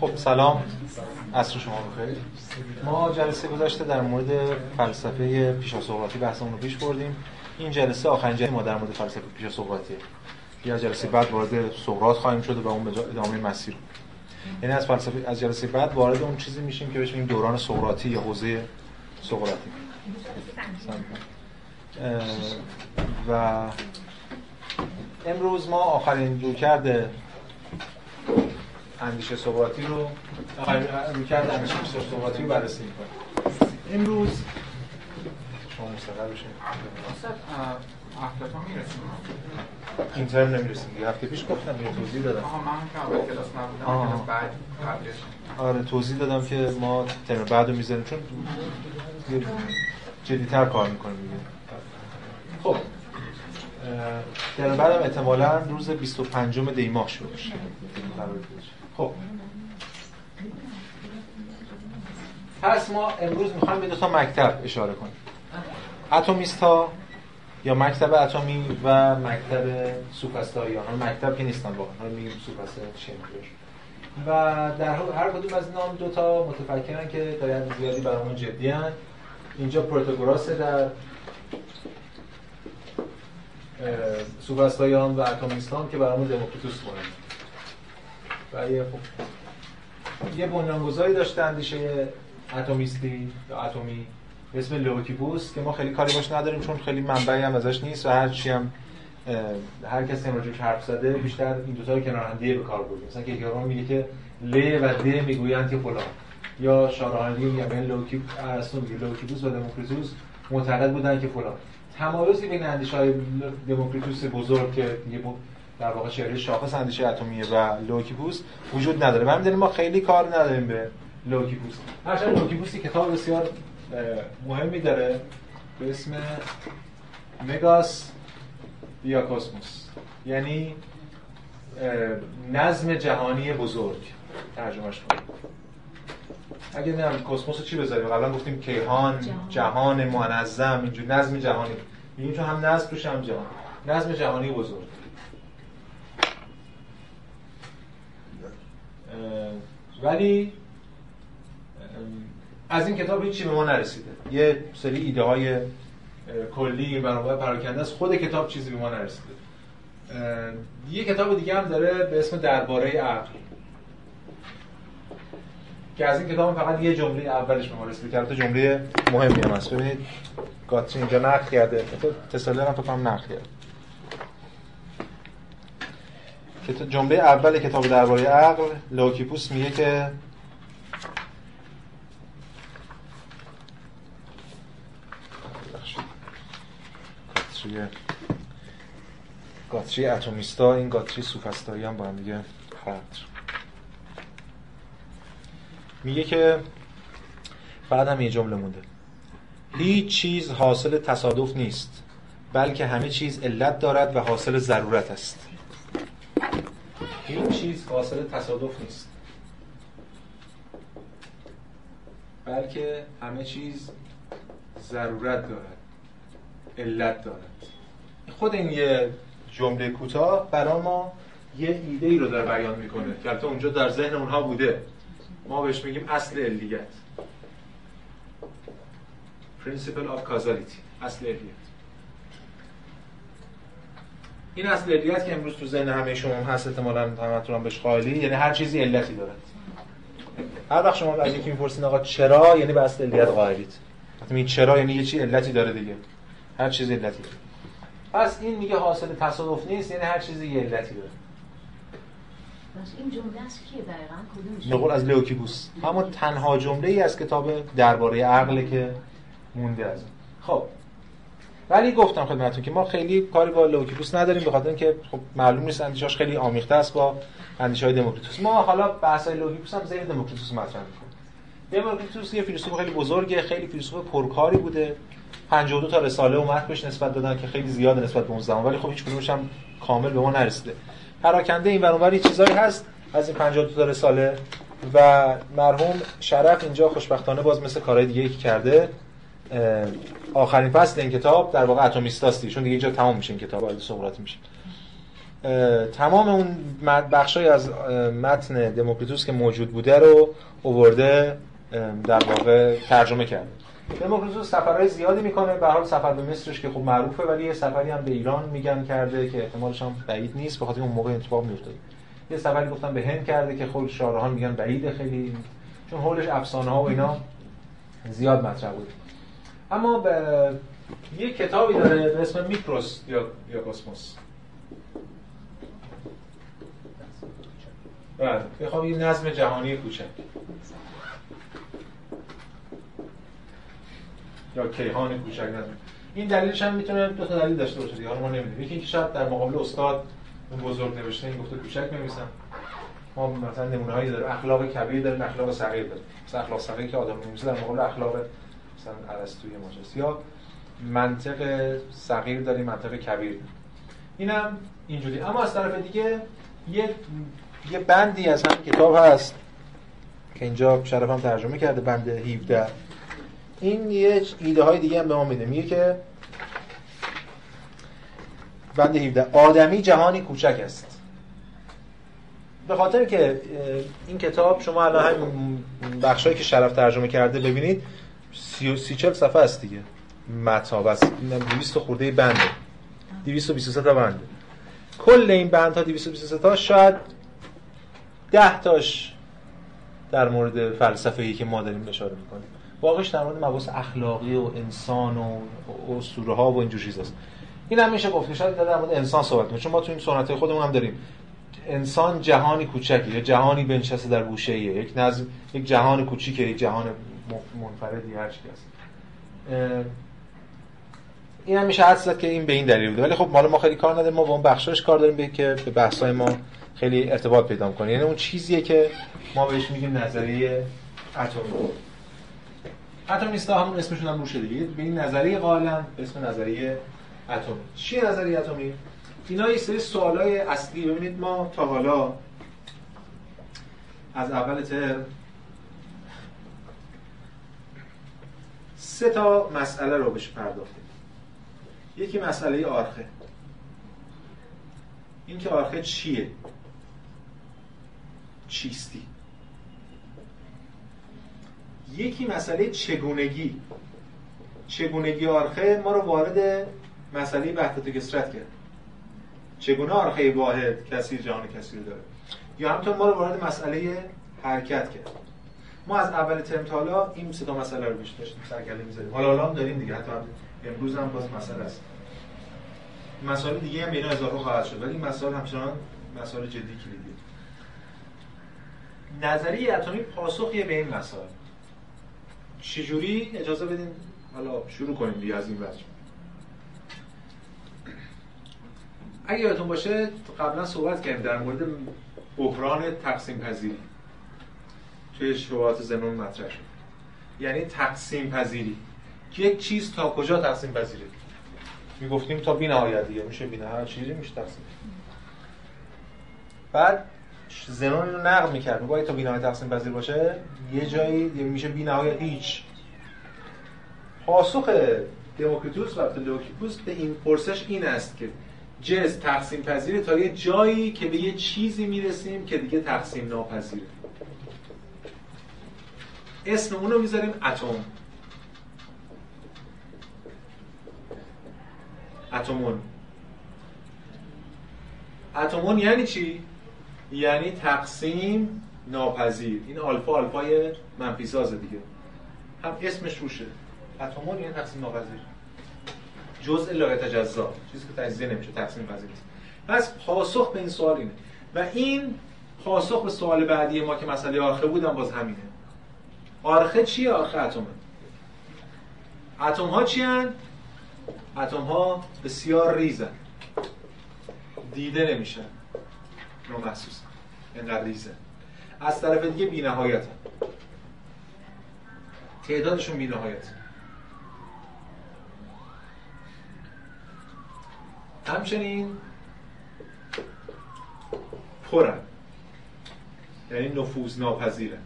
خب سلام. عصر شما بخیر. ما جلسه گذشته در مورد فلسفه پیشا سقراطی بحثمون رو پیش بردیم. این جلسه آخرین جلسه ما در مورد فلسفه پیشا سقراطیه یا جلسه بعد وارد سقراط خواهیم شد و اون ادامه مسیر. یعنی از فلسفه از جلسه بعد وارد اون چیزی میشیم که بهش میگیم دوران سقراطی یا حوزه سقراطی. و امروز ما آخرین رو کرده اندیشه سقراطی رو روی کرده اندیشه سقراطی رو بررسی می‌کنیم امروز شما مستقر بشین. می‌رسیم. این ترم نمی‌رسیم دیگه. هفته پیش گفتم یه توضیح دادم. آها من که اول کلاس نبودم کلاس بعد قبلش. آره توضیح دادم که ما ترم بعد رو می‌ذاریم چون جدیتر کار می‌کنیم دیگه. خب ترم بعدم احتمالا روز 25 دی ماه شروع بشه خب. پس ما امروز می‌خوایم به دو تا مکتب اشاره کنیم. اتمیست یا مکتب اتمی و مکتب سوپرستاریان مکتب که نیستن واقعا میگیم سوپرستار و در هر کدوم از اینا دو تا متفکرن که در زیادی برامون جدی هن. اینجا پروتاگوراس در سوپرستایان و اتمیستان که برامون دموکریتوس کنن و یه خب. یه بنیانگذاری داشته اندیشه اتمیستی یا اتمی به اسم لوکیپوس که ما خیلی کاری باش نداریم چون خیلی منبعی هم ازش نیست و هر چی هم هر کسی هم راجعش حرف زده بیشتر این دو تا رو کنار هم به کار برده مثلا که یارو میگه که ل و د می‌گویند که فلان. یا شارحانی میگه ببین ارسطو میگه لوکیپوس و دموکریتوس معتقد بودن که فلان. تمایزی بین اندیشه های دموکریتوس بزرگ که دیگه در واقع شاخص اندیشه اتمیه و لوکیپوس وجود نداره. و همین ما خیلی کار نداریم به لوکیپوس. هرچند لوکیپوسی کتاب بسیار مهمی داره به اسم مگاس دیاکوسموس یعنی نظم جهانی بزرگ. ترجمهش کنیم اگه نه کسموس چی بذاریم؟ قبلا گفتیم کیهان جهان. منظم اینجور نظم جهانی. میگیم چون هم نظم توش هم جهان. نظم جهانی بزرگ. ولی از این کتاب هیچی به ما نرسیده. یه سری ایده های کلی برنامه پراکنده است. خود کتاب چیزی به ما نرسیده. یه کتاب دیگه هم داره به اسم درباره عقل. که از این کتاب فقط یه جمله اولش به ما رسیده. که جمله مهمی هم هست. ببینید گاتری اینجا نقل کرده. تسلر هم فکر کنم نقل کرده. جمله اول کتاب درباره عقل لوکیپوس میگه که گاتری اتمیستا این گاتری سوفستایی هم با هم دیگه خط میگه که بعد هم یه جمله مونده. هیچ چیز حاصل تصادف نیست بلکه همه چیز علت دارد و حاصل ضرورت است. هیچ چیز حاصل تصادف نیست. بلکه همه چیز ضرورت دارد علت دارد. خود این یه جمله کوتاه برای ما یه ایده ای رو داره بیان می‌کنه که البته اونجا در ذهن اونها بوده. ما بهش میگیم اصل علیت. Principle of causality اصل علیت. این اصل علیت که امروز تو ذهن همه شما هست احتمالاً همتون بهش قائلی یعنی هر چیزی علتی دارد هر وقت شما از یکی می‌پرسین آقا چرا یعنی به اصل علیت قائلید. وقتی چرا یعنی یه چی علتی داره دیگه. هر چیزی علتی داره. پس این میگه حاصل تصادف نیست یعنی هر چیزی یه علتی داره. این جمله دقیقاً نقل قول از لوکیبوس همون تنها جمله ای از کتاب درباره عقل که مونده از خب ولی گفتم خدمتتون که ما خیلی کاری با لوکیبوس نداریم به خاطر اینکه خب معلوم نیست اندیشاش خیلی آمیخته است با اندیشه های دموکریتوس ما حالا بحث های لوکیبوس هم زیر دموکریتوس مطرح می‌کنیم. دموکریتوس یه فیلسوف خیلی بزرگه خیلی فیلسوف پرکاری بوده. 52 تا رساله متن بهش نسبت دادن که خیلی زیاده نسبت به اون زمان ولی خب هیچ کدومش هم کامل به ما نرسیده. پراکنده این ور چیزایی هست از این 52 تا رساله و مرحوم شرف اینجا خوشبختانه باز مثل کارهای دیگه که کرده. آخرین فصل این کتاب در واقع اتمیستاست چون دیگه اینجا تمام میشه این کتاب وارد سقراطی میشه تمام اون بخشای از متن دموکریتوس که موجود بوده رو اوورده در واقع ترجمه کرده. دموکریتوس سفرهای زیادی می‌کنه به حال سفر به مصرش که خب معروفه ولی یه سفری هم به ایران میگن کرده که احتمالش هم بعید نیست بخاطر اون موقع اتفاق میفته یه سفری گفتن به هند کرده که خود شارحان میگن بعید خیلی چون حولش افسانه ها و اینا زیاد مطرح بود. اما به یه کتابی داره به اسم میکروس یا یا کسموس. بله بخوام یه نظم جهانی کوچک. یا کیهان کوچک نظم. این دلیلش هم می‌تونه دو تا دلیل داشته باشه دیگه. ما نمی‌دونیم. یکی اینکه شاید در مقابل استاد اون بزرگ نوشته این گفته کوچک می‌نویسن ما مثلا نمونه هایی داریم. اخلاق کبیر داریم اخلاق صغیر داریم. مثلا اخلاق صغیر که آدم می‌نویسه در مقابل اخلاق مثلا ارسطوی ماجراست یا منطق صغیر داریم منطق کبیر. اینم اینجوری. اما از طرف دیگه یه یه بندی از همین کتاب هست که اینجا شرفم ترجمه کرده بند 17 این یه ایده های دیگه هم به ما میده. میگه که بند 17 آدمی جهانی کوچک است. به خاطر که این کتاب شما الان همین بخشایی که شرف ترجمه کرده ببینید سی, سی چل صفحه است دیگه. متا بس اینم 200 خورده بنده. 223 تا بنده. کل این بندها 223 تا. شاید 10 تاش در مورد فلسفه ای که ما داریم اشاره می‌کنیم. واقعش در مورد مباحث اخلاقی و انسان و اسطوره ها و اینجور چیزاست این هم میشه گفت شاید در مورد انسان صحبت کنیم چون ما تو این سنت خودمون هم داریم. انسان جهانی کوچکی یا جهانی بنشسته در گوشه یک نظم یک جهان کوچیکه. یک جهان منفردی هر چی هست. این هم میشه حدس که این به این دلیل بوده. ولی خب مال ما خیلی کار نداریم ما با اون بخشش کار داریم به که به بحث‌های ما خیلی ارتباط پیدا کنه یعنی اون چیزیه که ما بهش میگیم نظریه اتمی اتمیستا همون اسمشون هم روشه دیگه. به این نظریه قائلن به اسم نظریه اتمی چی نظریه اتمی؟ اینا یه سری سوالای اصلی. ببینید ما تا حالا از اول ترم سه تا مسئله رو بهش پرداختیم. یکی مسئله آرخه. این که آرخه چیه؟ چیستی. یکی مسئله چگونگی. چگونگی آرخه ما رو وارد مسئله وحدت کسرت کرد. چگونه آرخه واحد کسی جهان کسی داره؟ یا همطور ما رو وارد مسئله حرکت کرد. ما از اول ترم تا این سه تا مسئله رو بیشتر داشتیم سرکله می‌زدیم. حالا حالا هم داریم دیگه حتی امروز هم باز مسئله است. مسائل دیگه هم اینا اضافه خواهد شد ولی مسائل همچنان مسائل جدی کلیدی. نظریه اتمی پاسخیه به این مسائل. چجوری؟ اجازه بدین. حالا شروع کنیم دیگه از این وجه اگه یادتون باشه قبلا صحبت کردیم در مورد بحران تقسیم پذیری توی شبهات زنون مطرح شد. یعنی تقسیم پذیری. یک چیز تا کجا تقسیم پذیره؟ می‌گفتیم تا بی نهایت دیگه. میشه بی نهایت چیزی میشه تقسیم. بعد زنون اینو نقل می‌کرد. باید تا بی نهایت تقسیم پذیر باشه یه جایی میشه بی نهایت هیچ. پاسخ دموکریتوس و لوکیپوس به این پرسش این است که جزء تقسیم پذیره تا یه جایی که به یه چیزی می‌رسیم که دیگه تقسیم ناپذیره. اسم اون رو می‌ذاریم اتم. اتمون. اتمون یعنی چی؟ یعنی تقسیم ناپذیر. این آلفا آلفای منفی سازه دیگه. هم اسمش روشه. اتمون یعنی تقسیم ناپذیر. جزء لا یتجزا چیزی که تجزیه نمیشه تقسیم پذیر. نیست پس پاسخ به این سوال اینه. و این پاسخ به سوال بعدی ما که مسئله آرخه بودم باز همینه. آرخه چیه آرخه اتمه اتم؟ ها چی؟ اتم ها بسیار ریزن. دیده نمیشن. نامحسوس اینقدر ریزن از طرف دیگه بی نهایت تعدادشون بی نهایت همچنین پرن. یعنی نفوذ ناپذیرن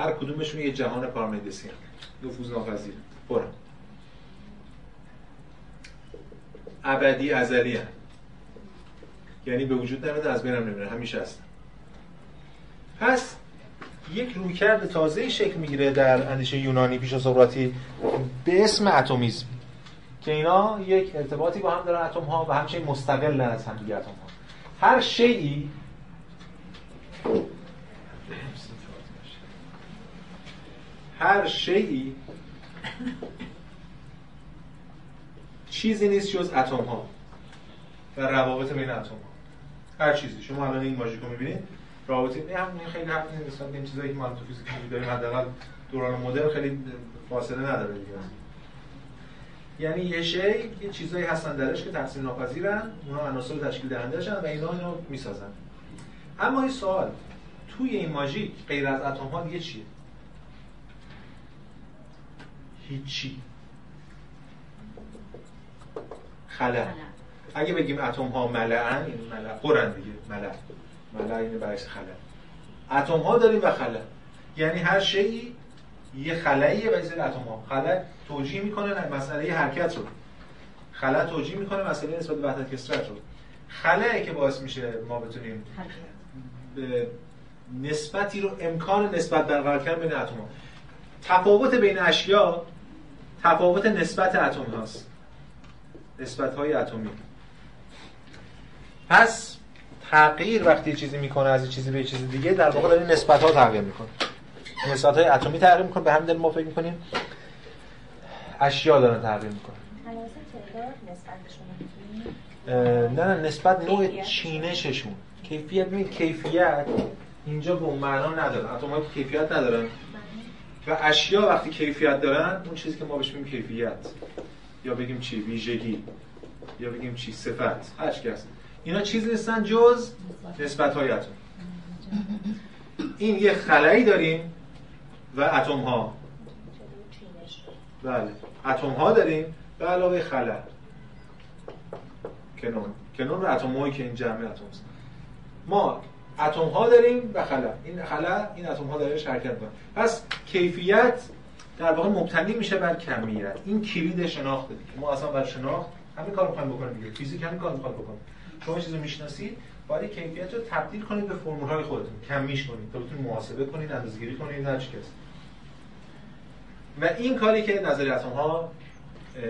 هر کدومشون یه جهان پارمیدسی هم نفوذ ناپذیر. پرن ابدی ازلی هن. یعنی به وجود نمیاد از بینم نمیره همیشه هستن. پس یک رویکرد تازه شکل می‌گیره در اندیشه یونانی پیش سقراطی به اسم اتمیسم که اینا یک ارتباطی با هم دارن اتم ها و همچنین مستقل از هم دیگه اتم ها هر شیعی هر شیعی چیزی نیست جز اتم ها و روابط بین اتم ها. هر چیزی. شما الان این ماژیک رو می‌بینید؟ رابطه این خیلی حرف نیست. این چیزایی که ما تو فیزیک داریم حداقل دوران مدرن خیلی فاصله نداره دیگه. یعنی یه شی یه چیزایی هستن درش که تقسیم ناپذیرن اونا عناصر تشکیل دهندهشن و اینا اینو می‌سازن. اما این سوال. توی این ماژیک غیر از اتم ها دیگه چیه؟ هیچی. خلا اگه بگیم اتم ها ملعن این ملع پرن دیگه ملع. ملع این برعکس خلا اتم ها داریم و خلا یعنی هر شیء یه خلاییه به زیر اتم ها خلا توجیه می‌کنه مسئله حرکت رو. خلا توجیه می‌کنه مسئله نسبت به وحدت کثرت رو. خلایی که باعث میشه ما بتونیم به نسبتی رو امکان نسبت برقرار کردن بین اتم ها تفاوت بین اشیا تفاوت نسبت اتم هاست. نسبت های اتمی. پس تغییر وقتی چیزی می‌کنه از چیزی به چیزی دیگه در واقع داره نسبت ها تغییر می‌کنه. نسبت های اتمی تغییر می‌کنه به همین دلیل ما فکر می‌کنیم اشیا دارن تغییر می‌کنن. نه نه نسبت نوع چینششون. کیفیت ببین کیفیت اینجا به معنا نداره. اتم که کیفیت ندارن و اشیا وقتی کیفیت دارن اون چیزی که ما بهش میگیم کیفیت. یا بگیم چی؟ ویژگی. یا بگیم چی؟ صفت. هر چی اینا چیزی نیستن جز نسبت های اتم این یه خلایی داریم و اتم ها بله. اتم ها داریم به علاوه خلا. کنون. کنون و اتم هایی که این جمع اتم هست. ما اتم ها داریم و خلا. این خلا این اتم ها داره حرکت کنه پس کیفیت در واقع مبتنی میشه بر کمیت. این کلید شناخت دیگه. ما اصلا بر شناخت همین کارو می‌خوایم بکنیم دیگه. فیزیک همین کارو می‌خواد بکنه. شما چیزی می‌شناسید باید کیفیت رو تبدیل کنید به فرمول‌های خودتون. کمیش کنید. تا بتونید محاسبه کنید اندازه‌گیری کنید هر چی و این کاری که نظریه اتم ها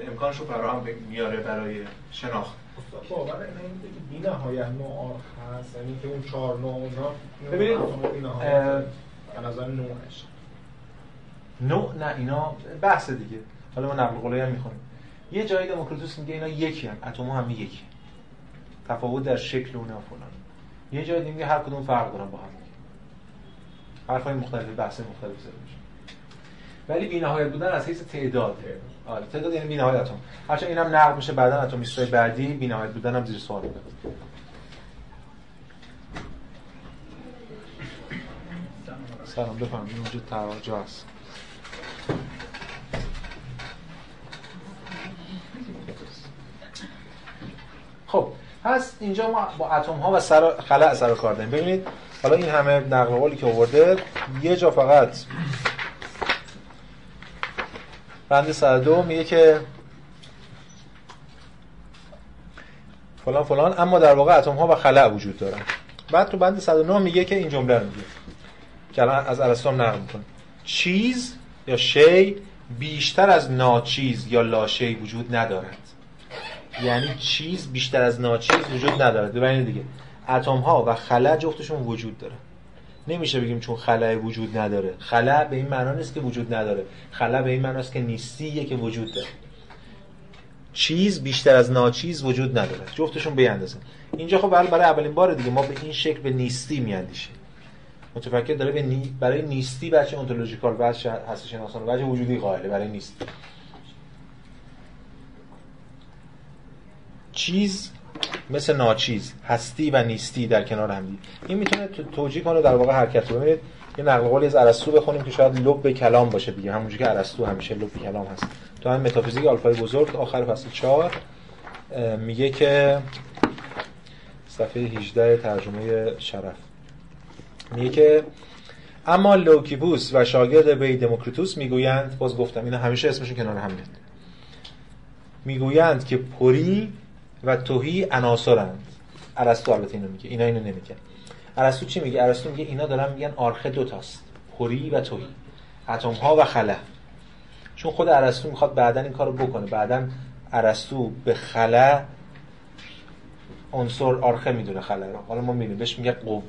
امکانش رو فراهم میاره برای شناخت. باور بی نهایت نوع هست یعنی که اون چهار نوع اونا ببینید به نظر نوعش. نوع نه اینا بحث دیگه. حالا ما نقل قولی هم می‌خونیم. یه جایی دموکریتوس میگه اینا یکی هم اتم هم یکی. تفاوت در شکل و فلان. یه جایی میگه هر کدوم فرق دارن با هم حرفای مختلف بحث مختلف زده میشه. ولی بی‌نهایت بودن از حیث تعداد. آره تعداد یعنی بی‌نهایت اتم. هرچند اینم نقد میشه بعدا اتمیستای بعدی بی‌نهایت بودن هم زیر سوال میاد سلام بفرمایید. اونجا تراجع است. خب پس اینجا ما با اتم ها و سر خلع سر کار داریم. ببینید حالا این همه نقل قولی که آورده یه جا فقط بند 102 میگه که فلان فلان اما در واقع اتم ها و خلع وجود دارن. بعد تو بند 109 میگه که این جمله رو میگه. که الان از ارسطو نقل می‌کنه. چیز یا شی بیشتر از ناچیز یا لاشی وجود ندارد. یعنی چیز بیشتر از ناچیز وجود ندارد. ببینید دیگه. اتم ها و خلا جفتشون وجود داره نمیشه بگیم چون خلا وجود نداره. خلا به این معنا نیست که وجود نداره. خلا به این معنی است که نیستیه که وجود داره. چیز بیشتر از ناچیز وجود نداره. جفتشون به اندازه اینجا خب برای اولین بار دیگه ما به این شکل به نیستی میاندیشیم. متفکر داره به نی... برای نیستی بچه انتولوژیکال بچه هستی شناسان بچه وجودی قائله برای نیستی. چیز مثل ناچیز هستی و نیستی در کنار هم این می‌تونه توجیه کنه در واقع حرکت رو. ببینید یه نقل قولی از ارسطو بخونیم که شاید لب کلام باشه دیگه. همونجوری که ارسطو همیشه لب کلام هست. تو هم متافیزیک آلفای بزرگ آخر فصل 4 میگه که صفحه 18 ترجمه شرف. میگه که اما لوکیبوس و شاگرد وی دموکریتوس می‌گویند باز گفتم اینا همیشه اسمشون کنار هم میاد. می‌گویند که پری و توهی عناصرند. ارسطو البته اینو میگه. اینا اینو نمیگه. ارسطو چی میگه؟ ارسطو میگه اینا دارن میگن آرخه دوتاست. پری و توهی. اتم ها و خلا چون خود ارسطو می‌خواد بعدا این کارو بکنه. بعدا ارسطو به خلا عنصر آرخه می‌دونه خلا رو. حالا ما می‌بینیم. بهش میگه قوه.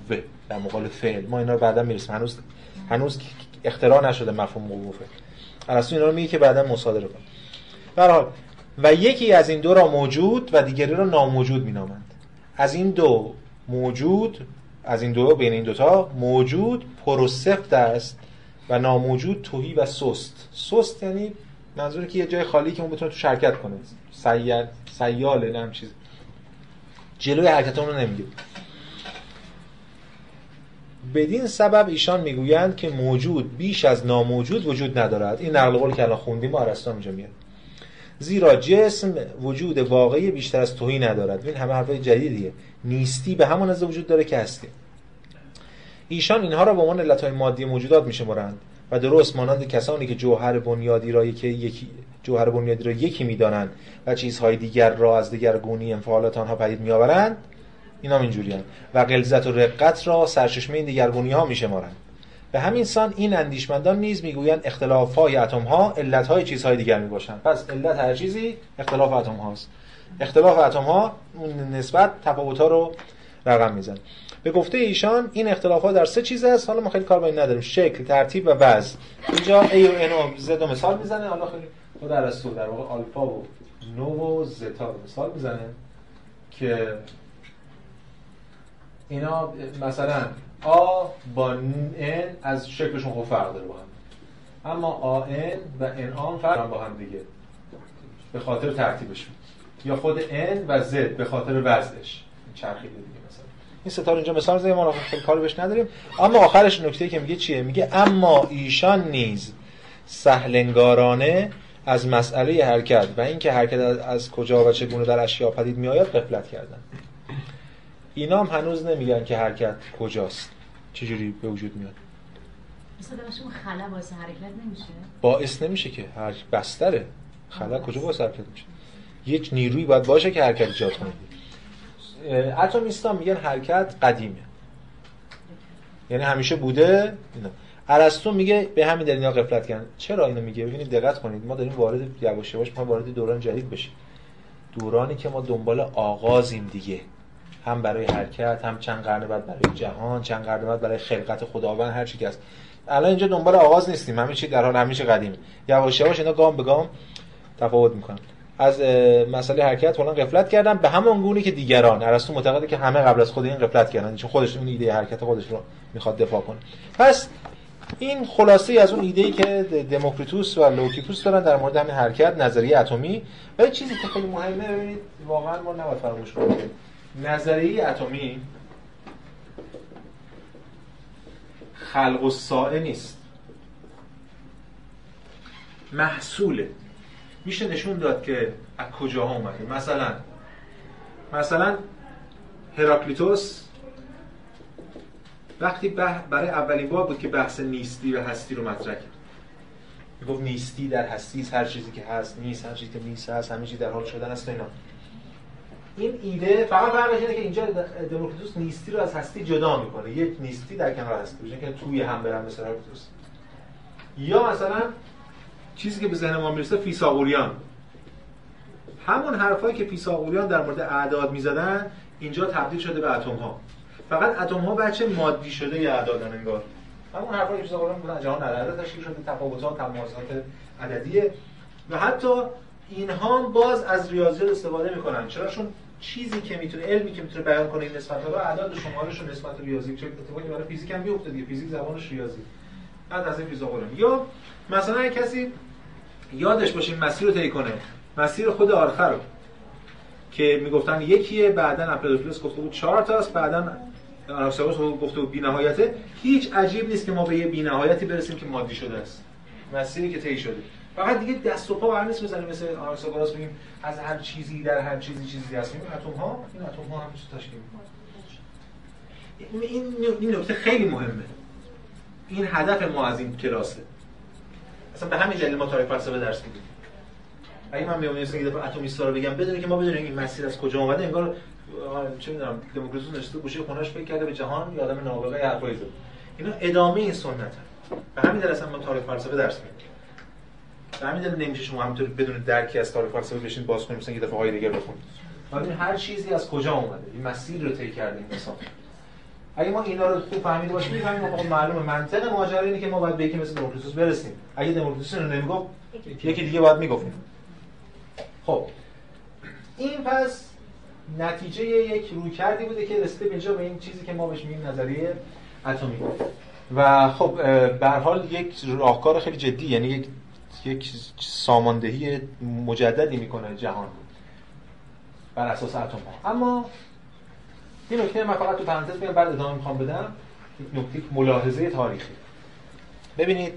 در مقابل فعل. ما اینا رو بعدا می‌رسیم. هنوز هنوز اختراع نشده مفهوم قوه ارسطو اینا رو میگه که بعدا مصادره کنه. به حال و یکی از این دو را موجود و دیگری را ناموجود مینامند. از این دو موجود از این دو بین این دوتا موجود پروسفت است و ناموجود توهی و سست. سست یعنی منظور که یه جای خالی که اون بتونه تو شرکت کنه. سیال سیاله نه چیز. جلوی حرکت اون رو نمی‌گیره بدین سبب ایشان می‌گویند که موجود بیش از ناموجود وجود ندارد. این نقل قول که الان خوندیم ارسطو اینجا میاد. زیرا جسم وجود واقعی بیشتر از توهی ندارد. این همه حرفای جدیدیه. نیستی به همون از وجود داره که هستی. ایشان اینها را به عنوان علتهای مادی موجودات میشمرند و درست مانند کسانی که جوهر بنیادی را یکی, یکی جوهر بنیادی را یکی می‌دانند و چیزهای دیگر را از دیگر گونی انفعالات آنها پدید میآورند اینا اینجوریان و غلظت و رقت را سرچشمه این دیگرگونی ها میشمارند. به همین سان این اندیشمندان نیز می‌گویند اختلاف های اتم ها علت های چیزهای دیگر می باشند پس علت هر چیزی اختلاف اتم هاست اختلاف اتم ها نسبت تفاوت ها رو رقم میزن به گفته ایشان این اختلاف ها در سه چیز است. حالا ما خیلی کار با این نداریم. شکل ترتیب و وزن اینجا A و N و Z مثال می‌زنه. حالا خیلی خود ارسطو در واقع آلفا و نو و زتا مثال می‌زنه که اینا مثلا آ با N از شکلشون خوب فرق داره با هم. اما آ N و N آن فرق با هم دیگه. به خاطر ترتیبشون یا خود N و Z به خاطر وزنش چرخیده دیگه مثلا. این ستاره اینجا مثال زدیم ما خیلی کار بهش نداریم. اما آخرش نکته که میگه چیه؟ میگه اما ایشان نیز سهلنگارانه از مسئله حرکت و اینکه حرکت از کجا و چگونه در اشیا پدید میآید غفلت کردن. اینا هم هنوز نمیگن که حرکت کجاست. چجوری به وجود میاد؟ خلا باعث حرکت نمیشه؟ باعث نمیشه که هر بستره. خلا کجا باعث حرکت میشه؟ یک نیروی باید باشه که حرکت ایجاد کنه. اتمیستا میگن حرکت قدیمه. یعنی همیشه بوده اینا. ارسطو میگه به همین دلیل اینا غفلت کردن. چرا اینو میگه؟ ببینید دقت کنید. ما داریم وارد یواش یواش ما وارد دوران جدید بشیم. دورانی که ما دنبال آغازیم دیگه. هم برای حرکت هم چند قرن بعد برای جهان چند قرن بعد برای خلقت خداوند هر چی که هست. الان اینجا دنبال آغاز نیستیم. همه چی در حال همیشه قدیم. یواش یواش اینا گام به گام تفاوت می‌کنن. از مسئله حرکت فلان غفلت کردن به همون گونه که دیگران. ارسطو معتقده که همه قبل از خود این غفلت کردن. چون خودش اون ایده حرکت خودش رو می‌خواد دفاع کنه. پس این خلاصه از اون ایده ای که دموکریتوس و لوکیپوس دارن در مورد همین حرکت نظریه اتمی. و چیزی که خیلی مهمه ببینید واقعا ما نباید فراموش کنیم. نظریه اتمی خلق الساعه نیست. محصوله. میشه نشون داد که از کجاها اومده. مثلا مثلا هراکلیتوس وقتی برای اولین بار بود که بحث نیستی و هستی رو مطرح کرد. می‌گفت نیستی در هستی هر چیزی که هست نیست هر چیزی که نیست هست همه چیز در حال شدن است اینا. این ایده فقط فرقش اینه که اینجا دموکریتوس نیستی رو از هستی جدا می‌کنه. یک نیستی در کنار هستی بشه که توی هم برن مثل هراکلیتوس یا مثلا چیزی که به ذهن ما می‌رسه فیثاغوریان. همون حرفایی که فیثاغوریان در مورد اعداد می‌زدن اینجا تبدیل شده به اتم ها فقط اتم ها بچه مادی شده یه اعدادن انگار. همون حرفایی که بودن جهان عدد تشکیل شده تفاوت ها تمایزات عددیه. و حتی اینها باز از ریاضیات استفاده می‌کنن. چرا؟ چون چیزی که می‌تونه علمی که می‌تونه بیان کنه این نسبت رو اعداد شمارش و نسبت ریاضی چه اتفاقی برای فیزیک هم بیفته دیگه. فیزیک زبانش ریاضی. بعد از این فیزیک یا مثلا کسی یادش باشه مسیر رو طی کنه. مسیر خود آرخه رو که می‌گفتن یکیه بعدا امپدوکلس گفته بود چهار تاست بعدا آناکساگوراس گفته بود بی‌نهایته. هیچ عجیب نیست که ما به یه بی‌نهایتی برسیم که مادی شده است. مسیری که طی شده. فقط دیگه دست و پا بر نیست بزنیم مثل آناکساگوراس بگیم از هر چیزی در هر چیزی چیزی هست میگیم اتم ها این اتم ها هم تشکیل این این نکته خیلی مهمه. این هدف ما از این کلاسه. اصلا به همین دلیل ما تاریخ فلسفه درس میدیم. اگه من یه دفعه اتمیستا رو بگم بدونی که ما بدونیم این مسیر از کجا اومده انگار چه می‌دونم دموکراسی نشسته گوشه خونش فکر کرده به جهان یه آدم نابغه حرفایی زد. اینا ادامه این سنت به همین دلیل اصلا ما تاریخ فلسفه درس میدیم. به همین دلیل نمیشه شما همینطور بدون درکی از تاریخ فلسفه بشین باز کنید مثلا یه دفعه های دیگه بخونید. ببین هر چیزی از کجا اومده؟ این مسیر رو طی کرده این انسان اگه ما اینا رو خوب فهمیده باشیم می‌فهمیم خب معلومه. منطق ماجرا اینه که ما باید به یکی مثل دموکریتوس برسیم. اگه دموکریتوس رو نمی‌گفت یکی دیگه باید می‌گفتیم خب. این پس نتیجه یک رویکردی بوده که رسیده به اینجا به این چیزی که ما بهش میگیم نظریه اتمی. و خب به حال یک راهکار خیلی جدی یعنی یک یک ساماندهی مجددی می‌کنه جهان بر اساس اتم ها. اما این نکته من فقط تو پرانتز بگم بعد ادامه می‌خوام بدم. نکته ملاحظه تاریخی. ببینید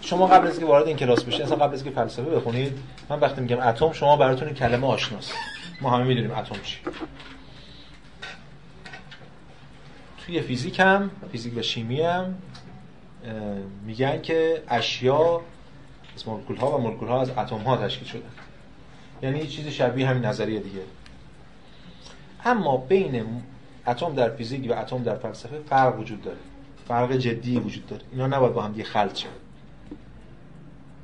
شما قبل از که وارد این کلاس بشید اصلا قبل از که فلسفه بخونید من وقتی میگم اتم شما براتون کلمه آشناست. ما همه می‌دونیم اتم چی. توی فیزیک هم فیزیک و شیمی هم میگن که اشیا از مولکول ها و مولکول ها از اتم ها تشکیل شده. یعنی یه چیزی شبیه همین نظریه دیگه. اما بین اتم در فیزیک و اتم در فلسفه فرق وجود داره. فرق جدی وجود داره. اینا نباید با هم دیگه خلط شه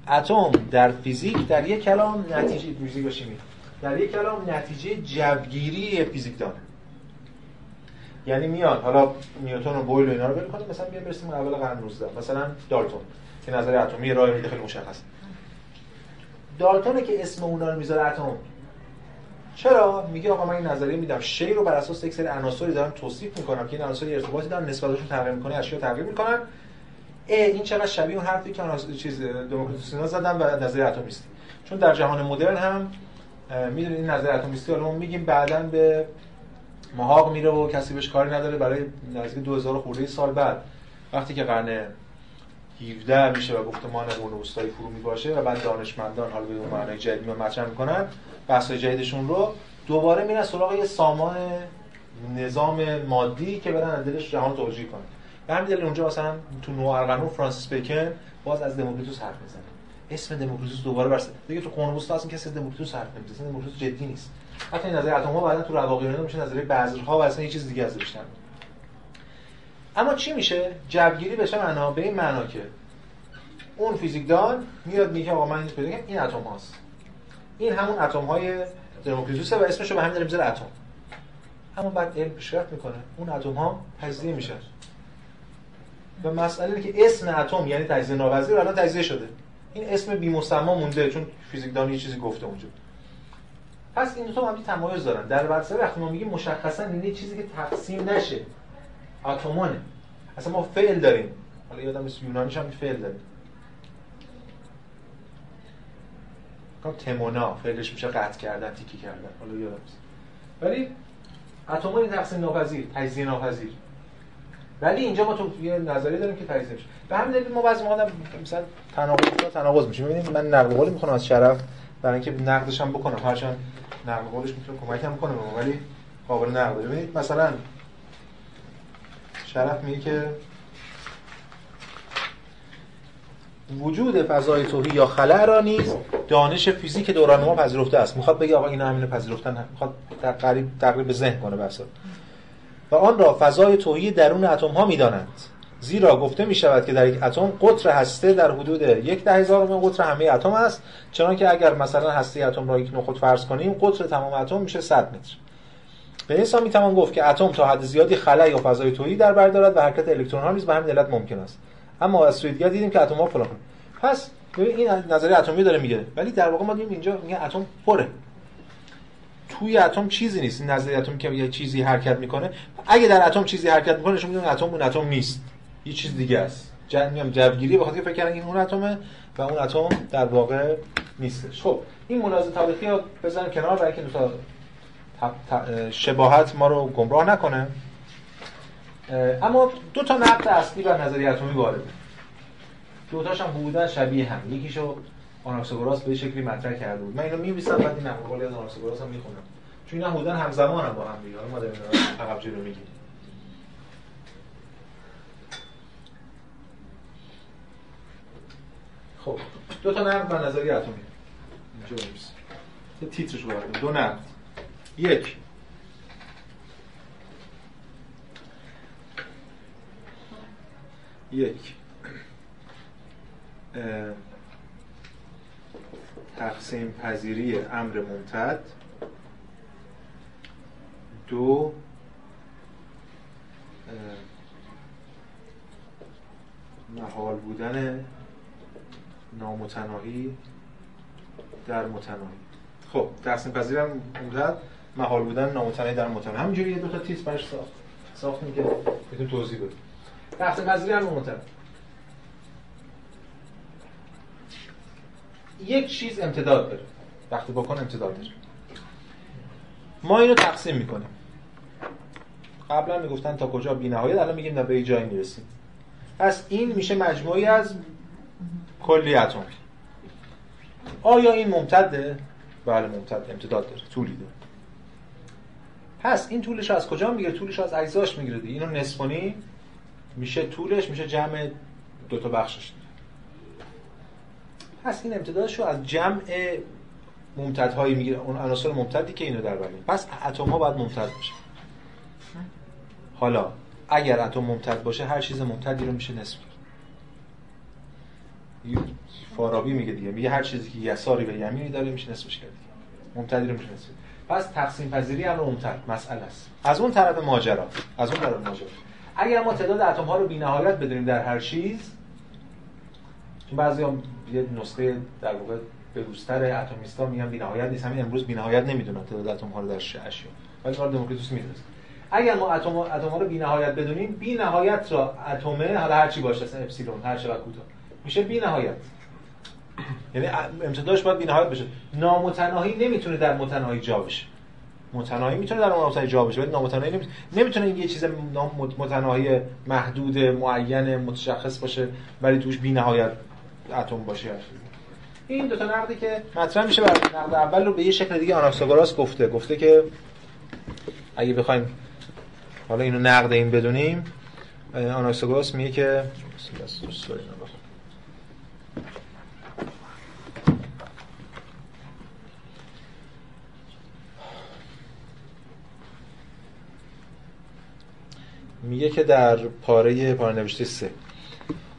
اتم در فیزیک در یک کلام نتیجه فیزیک و شیمی. در یک کلام نتیجه جوگیری فیزیک داره. یعنی میاد حالا نیوتن و بویل و اینا رو ببین کنیم مثلا بیایم برسیم اول قرن 19 مثلا دالتون. که نظر اتمی راه میده خیلی مشخص دالتون که اسم اونا رو می‌ذاره اتم. چرا؟ میگه آقا من این نظریه میدم. شی رو بر اساس یک سری عناصری دارم توصیف می‌کنم که این عناصر ارتباطی دارن نسبتشون تغییر می‌کنه اشیا تغییر می‌کنن. ای این چقدر شبیه اون حرفی که چیز دموکریتوسینا زدن و نظریه اتمیستی. چون در جهان مدرن هم می‌دونید این نظریه اتمیستی حالا ما میگیم بعدا به محاق میره و کسی بهش کاری نداره برای نزدیک 2000 خورده سال بعد. وقتی که قرن 17 میشه و گفتمان قرون وسطایی فرو باشه و بعد دانشمندان حالا به اون معنای جدید مطرح می‌کنن بحث جدیدشون رو دوباره میرن سراغ یه سامان نظام مادی که برن از دلش جهان توجیه کنن. به همین دلیل اونجا مثلا تو نو ارقنو فرانسیس بیکن باز از دموکریتوس حرف می‌زنه. اسم دموکریتوس دوباره برسه. دیگه تو قرون وسطا اصلا کسی دموکریتوس حرف نمی‌زنه. دموکریتوس جدی نیست. حتی این نظریه اتم ها بعدا تو رواقی میشه نظریه بذرها و اصلا یه چیز دیگه ازش اما چی میشه؟ جبگیری بشه معنا به این معنا که اون فیزیکدان میاد میگه آقا من پیدا این اتم هاست. این همون اتم های دموکریتوسه و اسمش رو به همین داره می‌ذاره اتم. اما بعد علم پیشرفت می‌کنه. اون اتم ها تجزیه میشن و مسئله اینه که اسم اتم یعنی تجزیه ناپذیر الان تجزیه شده. این اسم بی مونده چون فیزیکدان یه چیزی گفته اونجا. پس این دو تا هم تمایز دارن. در ورسه وقتی ما میگیم مشخصا این چیزی که تقسیم نشه. اتمانه اصلا ما فعل داریم. حالا یادم نیست یونانیش هم فعل داریم کام تمونا. فعلش میشه قطع کردن تیکی کردن. حالا یادم نیست. ولی اتمان تقسیم ناپذیر تجزیه ناپذیر. ولی اینجا ما تو یه نظریه داریم که تجزیه میشه. به همین دلیل ما بعضی موقع مثلا تناقض تناقض میشه ببینید من نقل قولی می‌خوام از شرف برای اینکه نقدش هم بکنم. هرچند نقل قولش می‌تونه هم کنه ولی قابل نقد ببینید مثلا شرف میگه که وجود فضای توهی یا خلع را نیز دانش فیزیک دوران ما پذیرفته است. می‌خواد بگه آقا اینا همینو پذیرفتن می‌خواد تقریب تقریب به ذهن کنه بحثا و آن را فضای توهی درون اتم ها می‌دانند. زیرا گفته می شود که در یک اتم قطر هسته در حدود یک ده هزارم قطر همه اتم است چنانکه اگر مثلا هسته اتم را یک نخود فرض کنیم قطر تمام اتم میشه 100 متر. به این می توان گفت که اتم تا حد زیادی خلا یا فضای تویی در بر دارد و حرکت الکترون ها نیز به همین علت ممکن است. اما از سوی دیگر دیدیم که اتم ها فلان. پس این نظریه اتمی داره میگه ولی در واقع ما دیدیم اینجا میگه اتم پره. توی اتم چیزی نیست. این نظریه اتمی که یه چیزی حرکت می‌کنه. اگه در اتم چیزی حرکت می‌کنه نشون میده اتم اون اتم نیست. یه چیز دیگه است. جن میگم جوگیری بخاطر فکر کردن این اون اتمه و اون اتم در واقع نیستش. خب این ملاحظه تاریخی رو بزنیم کنار برای اینکه دو تا شباهت ما رو گمراه نکنه. اما دو تا نقد اصلی بر نظریه اتمی وارده دو تاش هم بودن شبیه هم. یکیشو آناکساگوراس به شکلی مطرح کرده بود. من اینو می‌نویسم بعد این مقاله از آناکساگوراس هم می‌خونم. چون اینا بودن همزمان هم با هم دیگه. ما داریم عقب جلو میگیم. خب دو تا نقد بر نظریه اتمی جیمز. تیترش رو دو نقد. یک. یک. تقسیم پذیری امر ممتد دو. محال بودن نامتناهی در متناهی. خب تقسیم پذیر ممتد محال بودن نامتناهی در متناهی. همینجوری یه دو تا تیز برش ساخت. ساختیم که بتونیم توضیح بدیم تقسیم پذیری ممتد یک چیز امتداد داره. وقتی بکن امتداد داره. ما اینو تقسیم می‌کنیم. قبلا می‌گفتن تا کجا؟ بی نهایت الان میگیم نه به جایی می‌رسیم. پس این میشه مجموعی از کلی اتم آیا این ممتده؟ بله ممتد. امتداد داره. طولی داره. پس این طولش از کجا می‌گیره؟ طولش از اجزاش می‌گیره اینو نصفانی میشه طولش میشه جمع دو تا بخشش. پس این امتدادش رو از جمع ممتدهایی می‌گیره. اون عناصر ممتدی که اینو در بر پس اتم ها باید ممتد باشه. حالا اگر اتم ممتد باشه هر چیز ممتدی رو میشه نصف. فارابی میگه دیگه. میگه هر چیزی که یساری و یمینی داره میشه نصفش کرد ممتدی رو میشه نصف پس تقسیم پذیری هم ممتد مسئله است. از اون طرف ماجرا. از اون طرف ماجرا. اگر ما تعداد اتم ها رو بی‌نهایت بدونیم در هر چیز چون بعضی هم یه نسخه در واقع به روستر اتمیستا میگن بی‌نهایت نیست. همین امروز بی‌نهایت نمی‌دونن تعداد اتم ها رو در اشیا. ولی کار دموکریتوس می‌دونه اگر ما اتم ها رو بی‌نهایت بدونیم بی‌نهایت را اتمه حالا هر چی باشه اپسیلون هر چقدر کوتاه. میشه بی‌نهایت. یعنی امتدادش باید بی‌نهایت بشه. نامتناهی نمی‌تونه در متناهی جا بشه. متناهی می‌تونه در نامتناهی جا بشه ولی نامتناهی نمی‌تونه نمی‌تونه این یه چیز متناهی محدود معین متشخص باشه ولی توش بی‌نهایت اتم باشه. این دو تا نقدی که مطرح میشه برای نقد اول رو به یه شکل دیگه آناکساگوراس گفته. گفته که اگه بخوایم حالا اینو نقد این بدونیم آناکساگوراس میگه که میگه که در پاره پاره نوشته سه.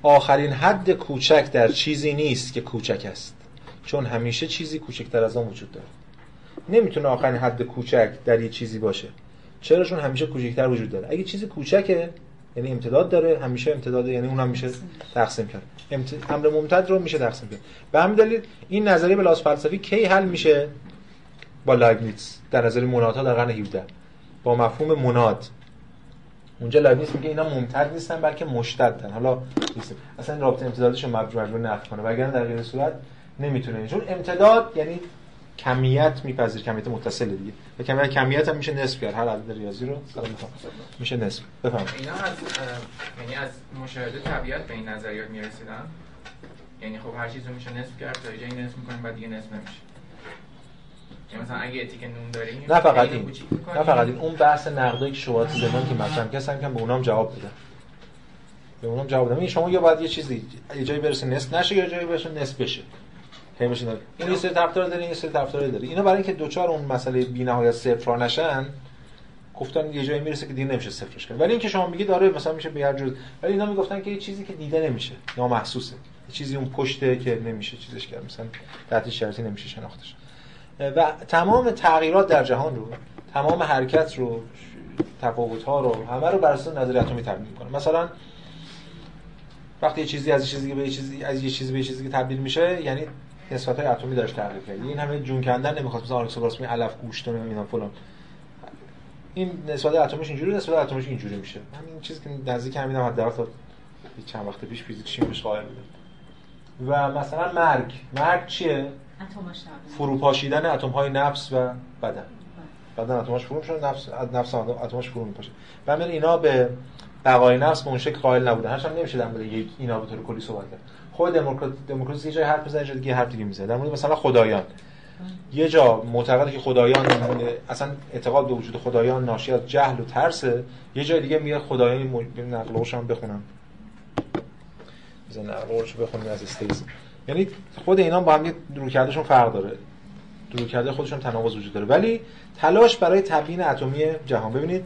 آخرین حد کوچک در چیزی نیست که کوچک است چون همیشه چیزی کوچکتر از آن وجود داره نمی‌تونه آخرین حد کوچک در یه چیزی باشه. چرا چون همیشه کوچکتر وجود داره. اگه چیزی کوچکه یعنی امتداد داره همیشه امتداد یعنی اون میشه تقسیم کرد. امت... امر ممتد رو میشه تقسیم کرد. به همین دلیل این نظریه بلاس فلسفی کی حل میشه؟ با لایبنیتس. در نظریه منادها در قرن 17 با مفهوم مناد. اونجا لایبنیتس میگه اینا ممتد نیستن بلکه مشتدن. حالا نیست. اصلا رابطه امتدادش رو مجبور نفی کنه. وگرنه در غیر صورت نمی‌تونه چون امتداد یعنی کمیت میپذیر کمیت متصل دیگه. و کمیت کمیت هم میشه نصف کرد. هر عدد ریاضی رو میشه نصف. بفهم اینا از یعنی از مشاهده طبیعت به این نظریات می‌رسیدن؟ یعنی خب هر چیز رو میشه نصف کرد. تا جایی نصف می‌کنیم بعد دیگه نصف نمیشه. مثلا اگه اتیک نون داریم نه فقط این نه فقط این. اون بحث نقدایی که شواهد زمان که مطرح کردن که به اونام جواب بده. به اونام جواب بدم شما یا باید یه چیزی یه جایی برسه نصف نشه یا جایی برسه نصف بشه. همیشه این یه سری طرفدار داره این سری طرفدار داره اینا برای اینکه دوچار اون مسئله بی‌نهایت صفر نشن گفتن یه جایی می‌رسه که دیگه نمیشه صفرش کرد. ولی اینکه شما میگید داره مثلا میشه به هر جور. ولی اینا می‌گفتن که یه چیزی که دیده نمیشه نامحسوسه. یه چیزی اون پشته که نمیشه چیزش کرد. مثلا تحت شرطی نمیشه شناختش. و تمام تغییرات در جهان رو تمام حرکت رو تفاوت ها رو همه رو بر اساس نظریه اتمی تبیین می‌کنه. مثلا وقتی یه چیزی از یه چیزی به یه چیزی از یه چیزی به یه چیزی تبدیل میشه یعنی نسبت های اتمی داشت تغییر کرد این همه جون کندن نمی‌خواد. مثلا آناکساگوراس می علف گوشت و اینا فلان. این نسبت اتمیش اینجوری نسبت اتمیش اینجوری میشه. همین چیزی که نزدیک همین هم حداقل تا چند وقت پیش فیزیک شیمیش قائل و مثلا مرگ. مرگ چیه؟ فروپاشیدن اتم های نفس و بدن. بدن اتماش فرو میشه نفس نفس اتماش فرو میپاشه. و اینا به بقای نفس به اون شکل قائل نبوده. هرچند نمیشه در یک اینا به طور کلی صحبت کرد. خود دموکرات دموکراسی یه جای حرف بزنه جای دیگه حرف دیگه می‌زنه. در مورد مثلا خدایان. یه جا معتقده که خدایان اصلا اعتقاد به وجود خدایان ناشی از جهل و ترسه یه جای دیگه میگه خدایان نقل هم بخونم. بزن نقل بخونیم از استیز یعنی خود اینا با هم روکردشون فرق داره. دور کرده خودشون تناقض وجود داره. ولی تلاش برای تبیین اتمی جهان. ببینید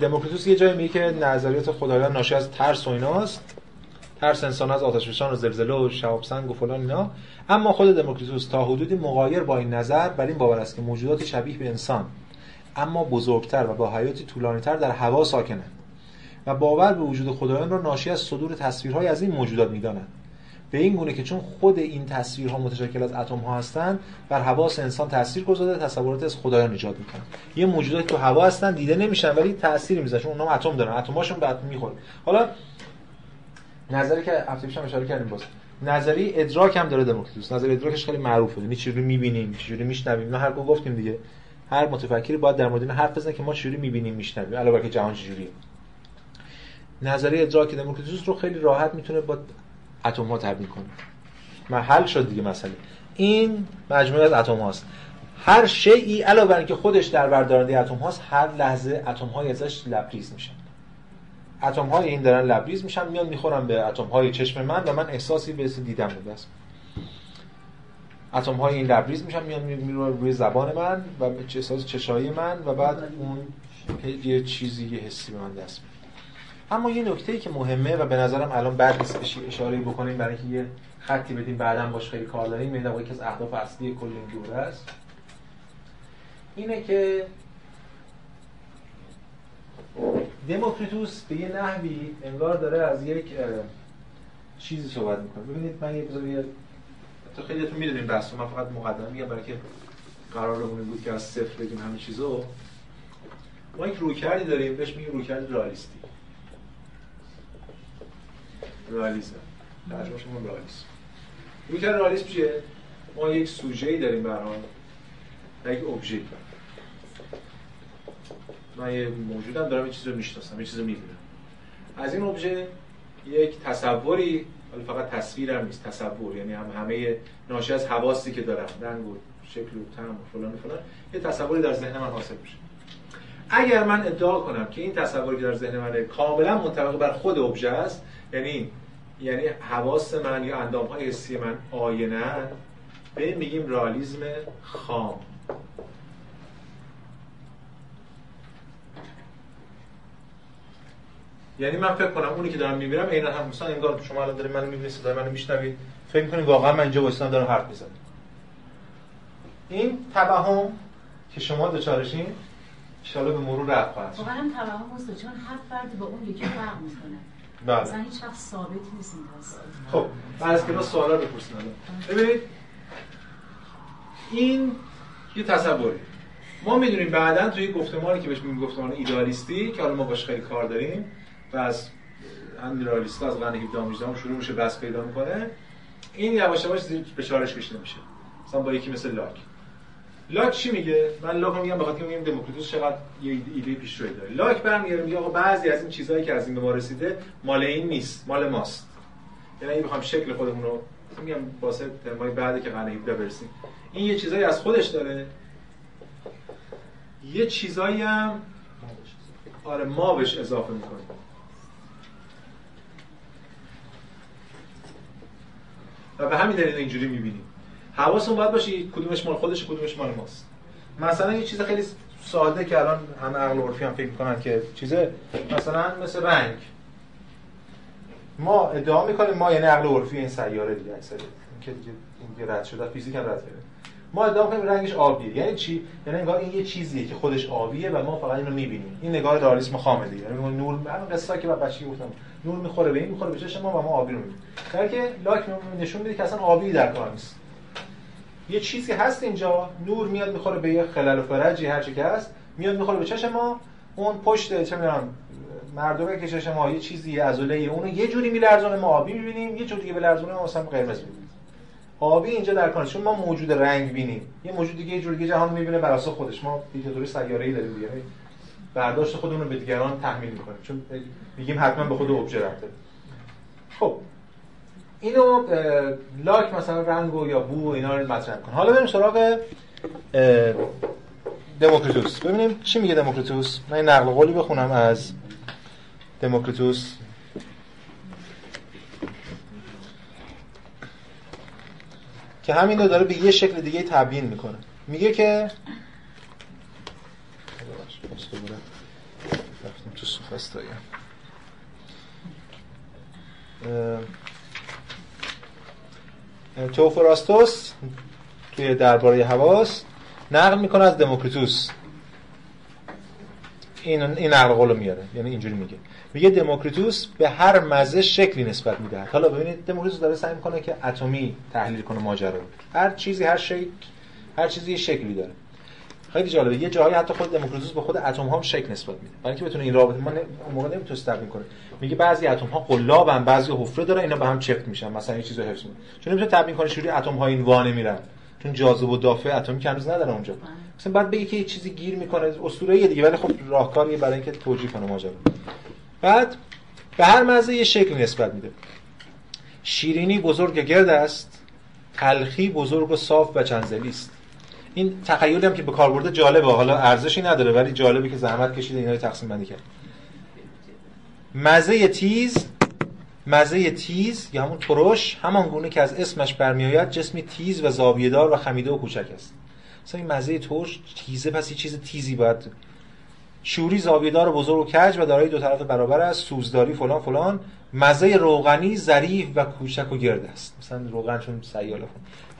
دموکریتوس یه جایی میگه که نظریات خدایان ناشی از ترس و ایناست. ترس انسان از آتش و زلزله و شهاب سنگ و فلان اینا. اما خود دموکریتوس تا حدودی مغایر با این نظر بر این باور است که موجوداتی شبیه به انسان اما بزرگتر و با حیاتی طولانیتر در هوا ساکنند. و باور به وجود خدایان را ناشی از صدور تصویرهای از این موجودات می‌دانند. به این گونه که چون خود این تصویرها متشکل از اتم ها هستند بر حواس انسان تاثیر گذاشته تصورات از خدایان ایجاد می‌کنن یه موجوداتی تو هوا هستن دیده نمیشن ولی تاثیر می‌ذارن چون اونها اتم دارن اتماشون بعد می‌خوره حالا نظری که هفته اشاره کردیم باز. نظری ادراک هم داره دموکریتوس نظری ادراکش خیلی معروفه. یعنی چجوری می‌بینیم چجوری میشنویم. ما هر گفتیم دیگه. هر متفکری باید در مورد این حرف بزنه که ما چجوری می‌بینیم میشنویم. علاوه بر که جهان چجوریه نظریه ادراک دموکریتوس رو خیلی راحت می‌تونه با اتم ها تبدیل کنه. حل شد دیگه مسئله. این مجموعه از اتم هاست هر شیئی علاوه بر اینکه خودش در بردارنده اتم هاست هر لحظه اتم های ازش لبریز میشن. اتم های این دارن لبریز میشن میان می‌خورن به اتم های چشم من و من احساسی به دیدم به دست. اتم های این لبریز میشن میان میرون روی زبان من و احساس چشایی من و بعد اون یه چیزی یه حسی به من دست اما یه نکته ای که مهمه و به نظرم الان بعد نیست اشاره بکنیم برای اینکه یه خطی بدیم بعدا باش خیلی کار داریم این یکی از اهداف اصلی کل این دوره است. اینه که دموکریتوس به یه نحوی انگار داره از یک چیزی صحبت می‌کنه. ببینید من یه بذار تو خیلیتون می‌دونین بحث من فقط مقدمه میگم برای که قرارمون بود که از صفر بگیم همه چیزو. ما یک رویکردی داریم بهش میگیم رویکرد رئالیستی رئالیسم. ترجمه شما رئالیسم. رویکرد رئالیسم چیه؟ ما یک سوژه ای داریم برای یک ابژه من یه موجودم دارم یه چیز رو می‌شناسم یه چیز رو می‌بینم از این ابژه یک تصوری ولی فقط تصویر هم نیست تصور. یعنی هم همه ناشی از حواسی که دارم. رنگ و شکل و طعم و فلان فلان یه تصوری در ذهن من حاصل میشه. اگر من ادعا کنم که این تصوری که در ذهن من کاملا منطبق بر خود ابژه است یعنی یعنی حواس من یا اندام های حسی من آینه به میگیم رالیزم خام. یعنی من فکر کنم اونی که دارم می‌بینم عینا هم مثلا انگار شما الان دارید منو می‌بینید صدای منو میشنوید. فکر می‌کنید واقعا من اینجا وایسادم دارم حرف می‌زنم. این توهم که شما دوچارشین ان به مرور رفت خواهد واقعا هم توهم است چون هر فرد با اون یکی فرق می‌کنه. بله. مثلا هیچ وقت ثابت نیست این خب بعد از کلاس سوالا بپرسین ببینید این یه تصوری. ما می‌دونیم بعدا توی گفتمانی که بهش میگیم گفتمان ایدالیستی که حالا ما باش خیلی کار داریم و از همین رالیست از قرن 17 18 شروع میشه بس پیدا می‌کنه این یواش یواش به چالش کشیده میشه. مثلا با یکی مثل لاک. لاک چی میگه؟ من لاک میگم بخاطر میگم دموکریتوس چقدر یه ایده پیشروی داره. لاک برمیگره میگه آقا بعضی از این چیزهایی که از این به ما رسیده مال این نیست مال ماست. یعنی اگه بخوام شکل خودمون رو میگم واسه ترمای بعدی که قرن 17 برسیم این یه چیزایی از خودش داره. یه چیزایی هم آره ما بهش اضافه می‌کنیم. و به همین دلیل اینجوری می‌بینیم. حواسمون باید باشه کدومش مال خودش کدومش مال ماست. مثلا یه چیز خیلی ساده که الان همه عقل عرفی هم فکر می‌کنن که چیزه مثلا مثل رنگ. ما ادعا می‌کنیم ما یعنی عقل عرفی این سیاره دیگه اکثر. که دیگه رد شده فیزیک هم رد کرده ما ادعا می‌کنیم رنگش آبیه. یعنی چی؟ یعنی انگار این یه چیزیه که خودش آبیه و ما فقط اینو می‌بینیم. این نگاه رئالیسم خامه یعنی نور من قصه که بچگی گفتم نور می‌خوره به این می‌خوره به چشم ما و ما آبی رو می‌بینیم. که لاک نشون میده که اصلا آبی در کار نیست. یه چیزی هست اینجا. نور میاد می‌خوره به یه خلل و فرجی هر چی که هست میاد می‌خوره به چشم ما. اون پشت چه می‌دونم مردمه که چشم ما یه چیزی عضله اونو یه جوری میلرزونه. ما آبی می‌بینیم یه جوری دیگه بلرزونه ما مثلا قرمز می‌بینیم. آبی اینجا در کار چون ما موجود رنگ بینیم. یه موجود دیگه یه جوری دیگه جهان می‌بینه بر اساس خودش. ما دیکتاتوری سیاره‌ای داریم دیگه. برداشت خودمون رو به دیگران تحمیل می‌کنیم. چون میگیم حتما به خود ابژه رفته. خب. اینو لاک مثلا رنگ و یا بو و اینا رو مطرح کن. حالا بریم سراغ دموکریتوس ببینیم چی میگه دموکریتوس من این نقل قولی بخونم از دموکریتوس که همین رو داره به یه شکل دیگه تبیین می‌کنه. میگه که تو توفراستوس توی درباره حواس نقل می‌کنه از دموکریتوس. این این نقل قولو میاره. یعنی اینجوری میگه. میگه دموکریتوس به هر مزه شکلی نسبت میده حالا ببینید دموکریتوس داره سعی می‌کنه که اتمی تحلیل کنه ماجرا هر چیزی هر شکل هر چیزی شکلی داره. خیلی جالبه. یه جایی حتی خود دموکریتوس به خود اتم ها هم شکل نسبت میده. برای اینکه بتونه این رابطه ما موقع نمی‌تونه تبیین کنه. میگه بعضی اتم ها قلابن بعضی حفره داره اینا به هم چفت میشن مثلا یه چیزو حفظ می‌کنه چون نمی‌تونه تبیین کنه چجوری اتم ها این وانه میرن. چون جاذبه و دافع اتمی که هنوز نداره اونجا. مثلا بعد بگه که یه چیزی گیر می‌کنه اسطوره دیگه ولی خب راهکاریه برای اینکه توجیه کنه ماجرا. بعد به هر مزه یه شکل نسبت میده. شیرینی بزرگ گرد است تلخی بزرگ و صاف و چنزلی است. این تخیلی هم که به کار برده جالبه حالا ارزشی نداره ولی جالبه که زحمت کشیده اینا رو تقسیم بندی کرد. مزه تیز مزه تیز یا همون ترش همان گونه که از اسمش برمیآید جسمی تیز و زاویه‌دار و خمیده و کوچک است. مثلا این مزه ترش تیزه پس یه چیز تیزی باید شوری زاویه‌دار و بزرگ و کج و دارای دو طرف برابر است سوزداری فلان فلان. مزه روغنی ظریف و کوچک و گرد است. مثلا روغن چون سیاله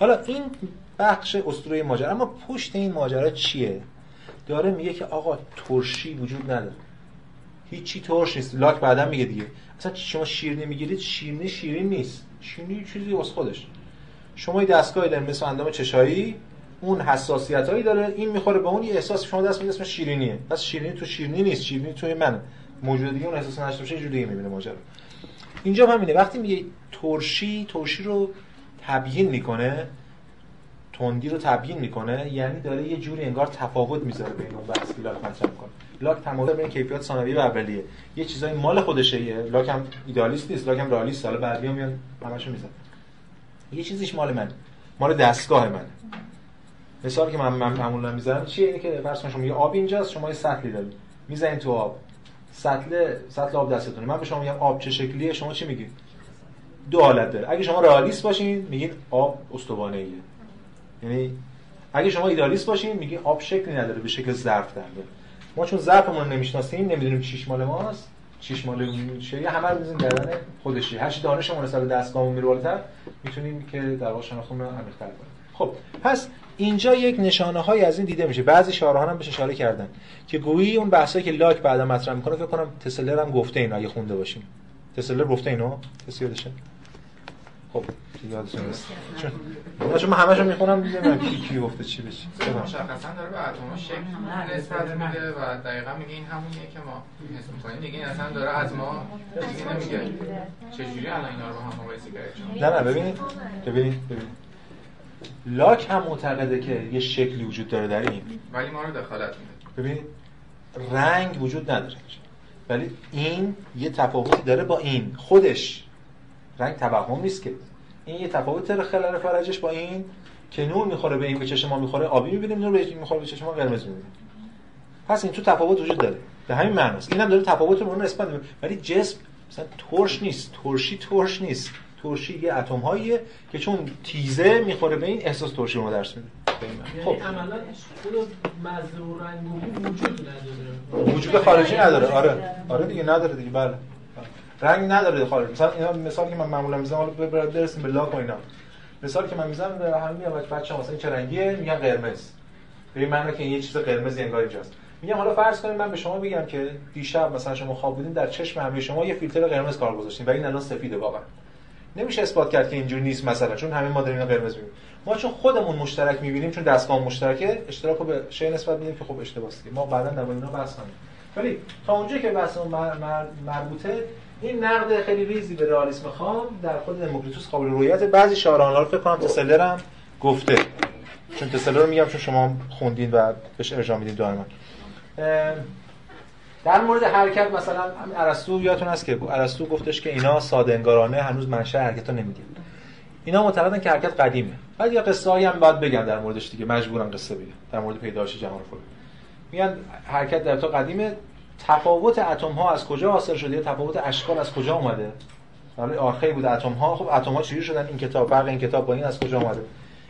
حالا این بخش اسطوره ماجرا اما پشت این ماجرا چیه؟ داره میگه که آقا ترشی وجود نداره. هیچی ترش نیست. لاک بعدا میگه دیگه. اصلا شما شیرینی می‌گیرید شیرینی شیرین نیست. شیرینی چیزی واسه خودش. شما یه دستگاه دارید مثل اندام چشایی اون حساسیت هایی داره این می‌خوره به اون احساس شما دست میده اسمش شیرینیه. پس شیرینی تو شیرینی نیست شیرینی توی من موجود دیگه اون احساس نشته باشه جوری می‌بینه ماجرا. اینجا همینه. وقتی میگه ترشی ترشی رو تبیین می‌کنه تندی رو تبیین می‌کنه یعنی داره یه جوری انگار تفاوت می‌ذاره بین اون بحث لاک مطرح می‌کنه. لاک تمایل بین کیفیت ثانویه و اولیه. یه چیزای مال خودشه لاک هم ایدالیست نیست لاک هم رئالیست. حالا بعدی میان همشو می‌زنه. یه چیزیش مال من مال دستگاه من مثالی که من معمولا می‌ذارم چیه؟ اینه که فرض شما یه آب اینجاست شما یه سطلی دارید. می‌زنید تو آب. سطل سطل آب دستتونه. من به شما میگم آب چه شکلیه شما چی میگید؟ دو حالت داره. اگه شما رئالیست باشین میگید آب استوانه ایه یعنی اگه شما ایدالیست باشین میگی آب شکلی نداره به شکل ظرف در ما چون ظرفمون نمی‌شناسیم نمی‌دونیم چیش مال ماست چیش مال چیه. همه رو می‌زنیم گردن خودشی هر چی دانشمون نسبت دستگاهمون میره بالاتر می‌تونیم که در واقع شناختمون رو عمیق‌تر کنیم. خب پس اینجا یک نشانه های از این دیده میشه. بعضی شارحان هم بهش اشاره کردن که گویی اون بحثایی که لاک بعدا مطرح می‌کنه فکر کنم تسلر هم گفته اینا اگه خونده باشیم. تسلر گفته اینو؟ کسی یادشه خب. یادتون نیست چون چون من همشو می‌خونم می‌دونم کی کی گفته چی بشه. مشخصا داره به اتم شکل نسبت میده و دقیقا میگه این همونیه که ما حس می‌کنیم. دیگه این اصلا داره از ما دیگه نمیگه. چجوری الان اینا رو با هم مقایسه نه نه ببینید. ببینید ببینید. لاک هم معتقده که یه شکلی وجود داره در این. ولی ما رو دخالت میده ببینید رنگ وجود نداره. ولی این یه تفاوتی داره با این. خودش. رنگ توهم نیست که. این یه تفاوت خلال فرجش با این که نور می‌خوره به این به چشم ما می‌خوره آبی می‌بینیم نور به می‌خوره به چشم ما قرمز می‌بینیم. پس این تو تفاوت وجود داره. به همین معناست. اینم داره تفاوت رو نسبت میده ولی جسم مثلا ترش نیست. ترشی ترش نیست. ترشی یه اتم هاییه که چون تیزه می‌خوره به این احساس ترشی رو درس میده خب یعنی عملا و رنگ وجود نداره. وجود خارجی نداره. آره. آره دیگه نداره دیگه. بله. رنگ نداره خارج مثلا اینا مثالی که من معمولا می‌زنم حالا برسیم به لاک و اینا. مثالی که من می‌زنم به همین میاد بچه‌ها مثلا چه رنگیه؟ میگن قرمز. به این معنی که این یه چیز قرمز انگار اینجاست. میگم حالا فرض کنیم من به شما بگم که دیشب مثلا شما خواب بودین در چشم همه شما یه فیلتر قرمز کار گذاشتین و این الان سفیده واقعا. نمیشه اثبات کرد که اینجوری نیست مثلا چون همه ما داریم قرمز می‌بینیم. ما چون خودمون مشترک می‌بینیم چون دستگاه مشترکه اشتراک رو به شی نسبت میدیم که خب اشتباهه ما بعدا در اینا بحث کنیم. ولی تا اونجایی که بحث مربوطه این نقد خیلی ریزی به رئالیسم خام در خود دموکریتوس قابل رویت بعضی شاعران رو فکر کنم تسلر هم گفته. چون تسلر رو میگم چون شما خوندین و بهش ارجاع میدین دائما. در مورد حرکت مثلا ارسطو یادتون هست که ارسطو گفتش که اینا ساده انگارانه هنوز منشأ حرکت رو نمیگن اینا معتقدن که حرکت قدیمه. بعد یا قصه هایی هم باید بگن در موردش دیگه. مجبورن قصه بگن در مورد پیدایش جهان فلان میگن حرکت در تو قدیمه. تفاوت اتم ها از کجا حاصل شده؟ تفاوت اشکال از کجا اومده؟ حالا آرخی بود اتم ها خب اتم ها چجوری شدن؟ این کتاب فرق این کتاب با این از کجا اومده؟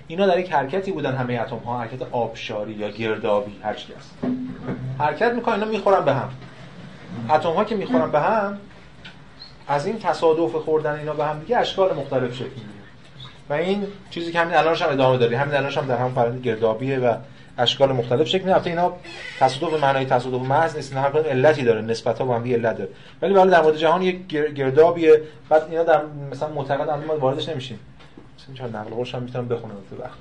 اینا در یک حرکتی بودن همه اتم ها حرکت آبشاری یا گردابی هر چی هست. حرکت می‌کنن اینا می‌خورن به هم. اتم ها که می‌خورن به هم از این تصادف خوردن اینا به هم دیگه اشکال مختلف شکل می‌گیره. و این چیزی که همین الانش هم ادامه داره. همین الانش هم در هم فرآیند گردابیه و اشکال مختلف شکل می‌گیره. اینا تصادف به معنای تصادف محض نیست. هر کدوم علتی داره. نسبت ها با هم علت داره. ولی حالا در مورد جهان یک گردابیه. بعد اینا در مثلا معتقد ما واردش نمیشیم. مثلا چون نقل قولش هم می‌تونم بخونم. تو وقت.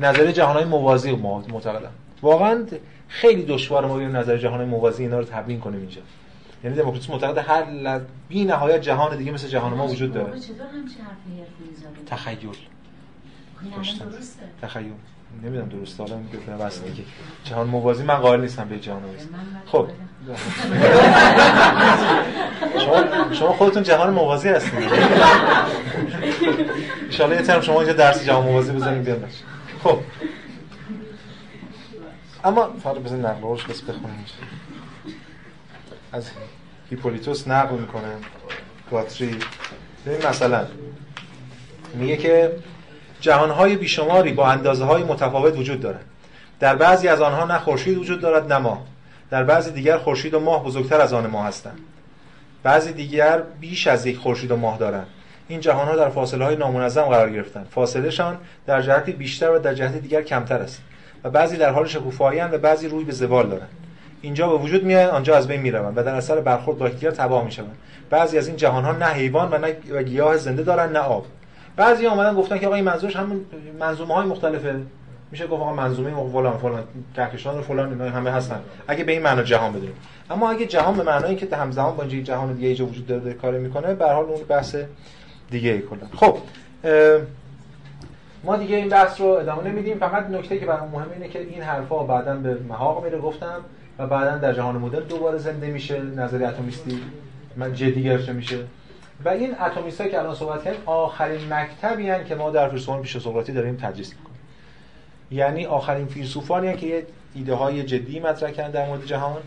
نظریه جهانهای موازی معتقدم. واقعا خیلی دشوار ما ببینیم نظر جهان موازی اینا رو تبیین کنیم اینجا. یعنی دموکراسی معتقد هر ل... بی نهایت جهان دیگه مثل جهان ما وجود داره. تخیل. درسته. تخیل. نمی‌دونم درسته حالا که بس دیگه جهان موازی من قائل نیستم به جهان موازی. خب. شما خودتون جهان موازی هستید. ان یه ترم شما اینجا درس جهان موازی بزنید بیاد. خب. اما فقط بزنید نقل قولش بس بخونیم. از هیپولیتوس نقل می‌کنه گاتری ببین مثلا میگه که جهانهای بیشماری با اندازه های متفاوت وجود دارند در بعضی از آنها نه خورشید وجود دارد نه ماه. در بعضی دیگر خورشید و ماه بزرگتر از آن ماه هستند. بعضی دیگر بیش از یک خورشید و ماه دارند. این جهان ها در فاصله های نامنظم قرار گرفتند. فاصله شان در جهتی بیشتر و در جهت دیگر کمتر است و بعضی در حال شکوفایی و بعضی روی به زوال دارند. اینجا به وجود میاد آنجا از بین می‌روند و در اثر برخورد با یکدیگر تباه می‌شوند. بعضی از این جهان ها نه حیوان و نه گیاه زنده دارن نه آب. بعضی اومدن گفتن که آقا این منظورش همون منظومه های مختلفه. میشه گفت آقا منظومه فلان فلان کهکشان فلان اینا همه هستن. اگه به این معنا جهان بدونیم اما اگه جهان به معنای که همزمان با اینجا جهان دیگه اینجا وجود داره, کار می‌کنه به حال اون بحث دیگه ای کلا. خب ما دیگه این بحث رو ادامه نمیدیم. فقط نکته که برام مهمه اینه که این حرفا بعدا به محاق میره گفتم و بعدا در جهان مدرن دوباره زنده میشه نظریه اتمیستی من جدی گرفته میشه. و این اتمیست که الان صحبت کردیم آخرین مکتبی هن که ما در فیلسوفان پیش سقراطی داریم تدریس می‌کنیم. یعنی آخرین فیلسوفانی هن که یه ایده های جدی مطرح کردن در مورد جهان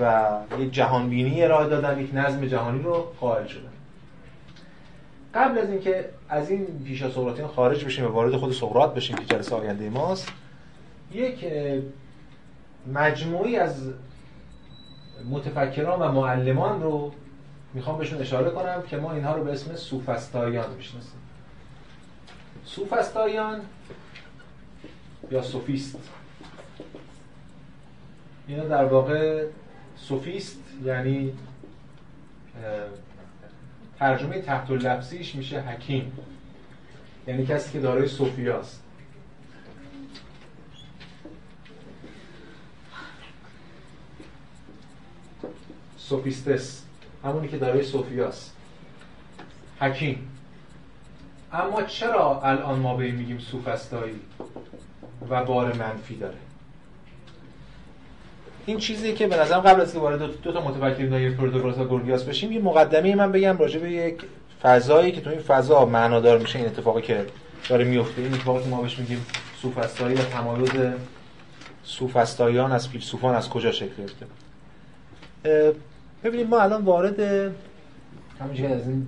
و یک جهان بینی ارائه دادن یک نظم جهانی رو قائل شدن. قبل از اینکه از این پیش سقراطیان خارج بشیم و وارد خود سقراط بشیم که جلسه آینده ماست یک مجموعی از متفکران و معلمان رو می‌خوام بهشون اشاره کنم که ما اینها رو به اسم سوفستایان می‌شناسیم. سوفستایان یا سوفیست؟ اینا در واقع سوفیست یعنی ترجمه تحت لفظیش میشه حکیم. یعنی کسی که دارای صوفیاست سوفیستس. همونی که دارای صوفیاست حکیم. اما چرا الان ما به میگیم سوفستایی و بار منفی داره؟ این چیزی که به نظرم قبل از که وارد دو, تا متفکر نای پروتوگراس و گورگیاس بشیم یه مقدمه من بگم راجع به یک فضایی که تو این فضا معنادار میشه این اتفاقی که داره میفته. این اتفاقی که ما بهش میگیم سوفستایی و تمایز سوفستایان از فیلسوفان از کجا شکل گرفته؟ ببینید ما الان وارد همینجوری از این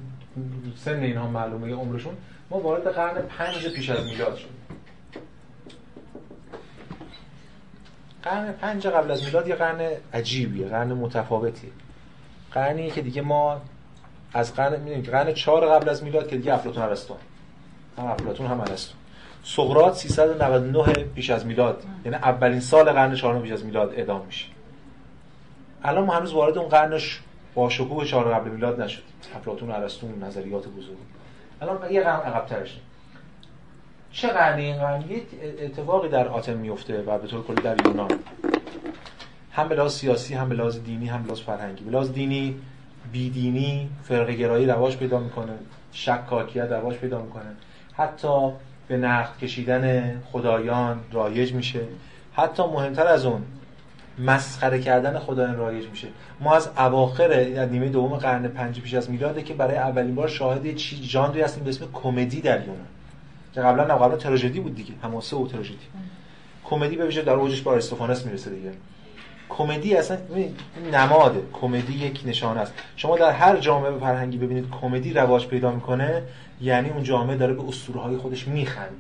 سن اینها معلومه عمرشون. ما وارد قرن پنج پیش از میلاد شدیم. قرن پنج قبل از میلاد یه قرن عجیبیه قرن متفاوتیه. قرنی که دیگه ما از قرن می‌دونیم که قرن چهار قبل از میلاد که دیگه افلاطون ارسطو. هم افلاطون هم ارسطو. سقراط 399 پیش از میلاد یعنی اولین سال قرن چهارم پیش از میلاد اعدام میشه. الان ما هنوز وارد اون قرنش با شکوه چهار قبل میلاد نشد. افلاطون و نظریات بزرگ. الان یه قرن ترش چه قرنی؟ این قرن یک اتفاقی در آتن میفته و به طور کلی در یونان. هم به لحاظ سیاسی هم به لحاظ دینی هم به لحاظ فرهنگی. به لحاظ دینی بیدینی فرقه گرایی رواج پیدا می‌کنه. شکاکیت رواج پیدا می‌کنه. حتی به نقد کشیدن خدایان رایج میشه. حتی مهمتر از اون مسخره کردن خدایان رایج میشه. ما از اواخر نیمه دوم قرن پنج پیش از میلاده که برای اولین بار شاهد چی ژانری هستیم به اسم کمدی در یونان که قبلا نه قبلا تراژدی بود دیگه. حماسه و تراژدی. کمدی به ویژه در اوجش با استفانس می‌رسه دیگه. کمدی اصلا نماده. کمدی یک نشانه است. شما در هر جامعه فرهنگی ببینید کمدی رواج پیدا می‌کنه یعنی اون جامعه داره به اسطوره های خودش میخنده.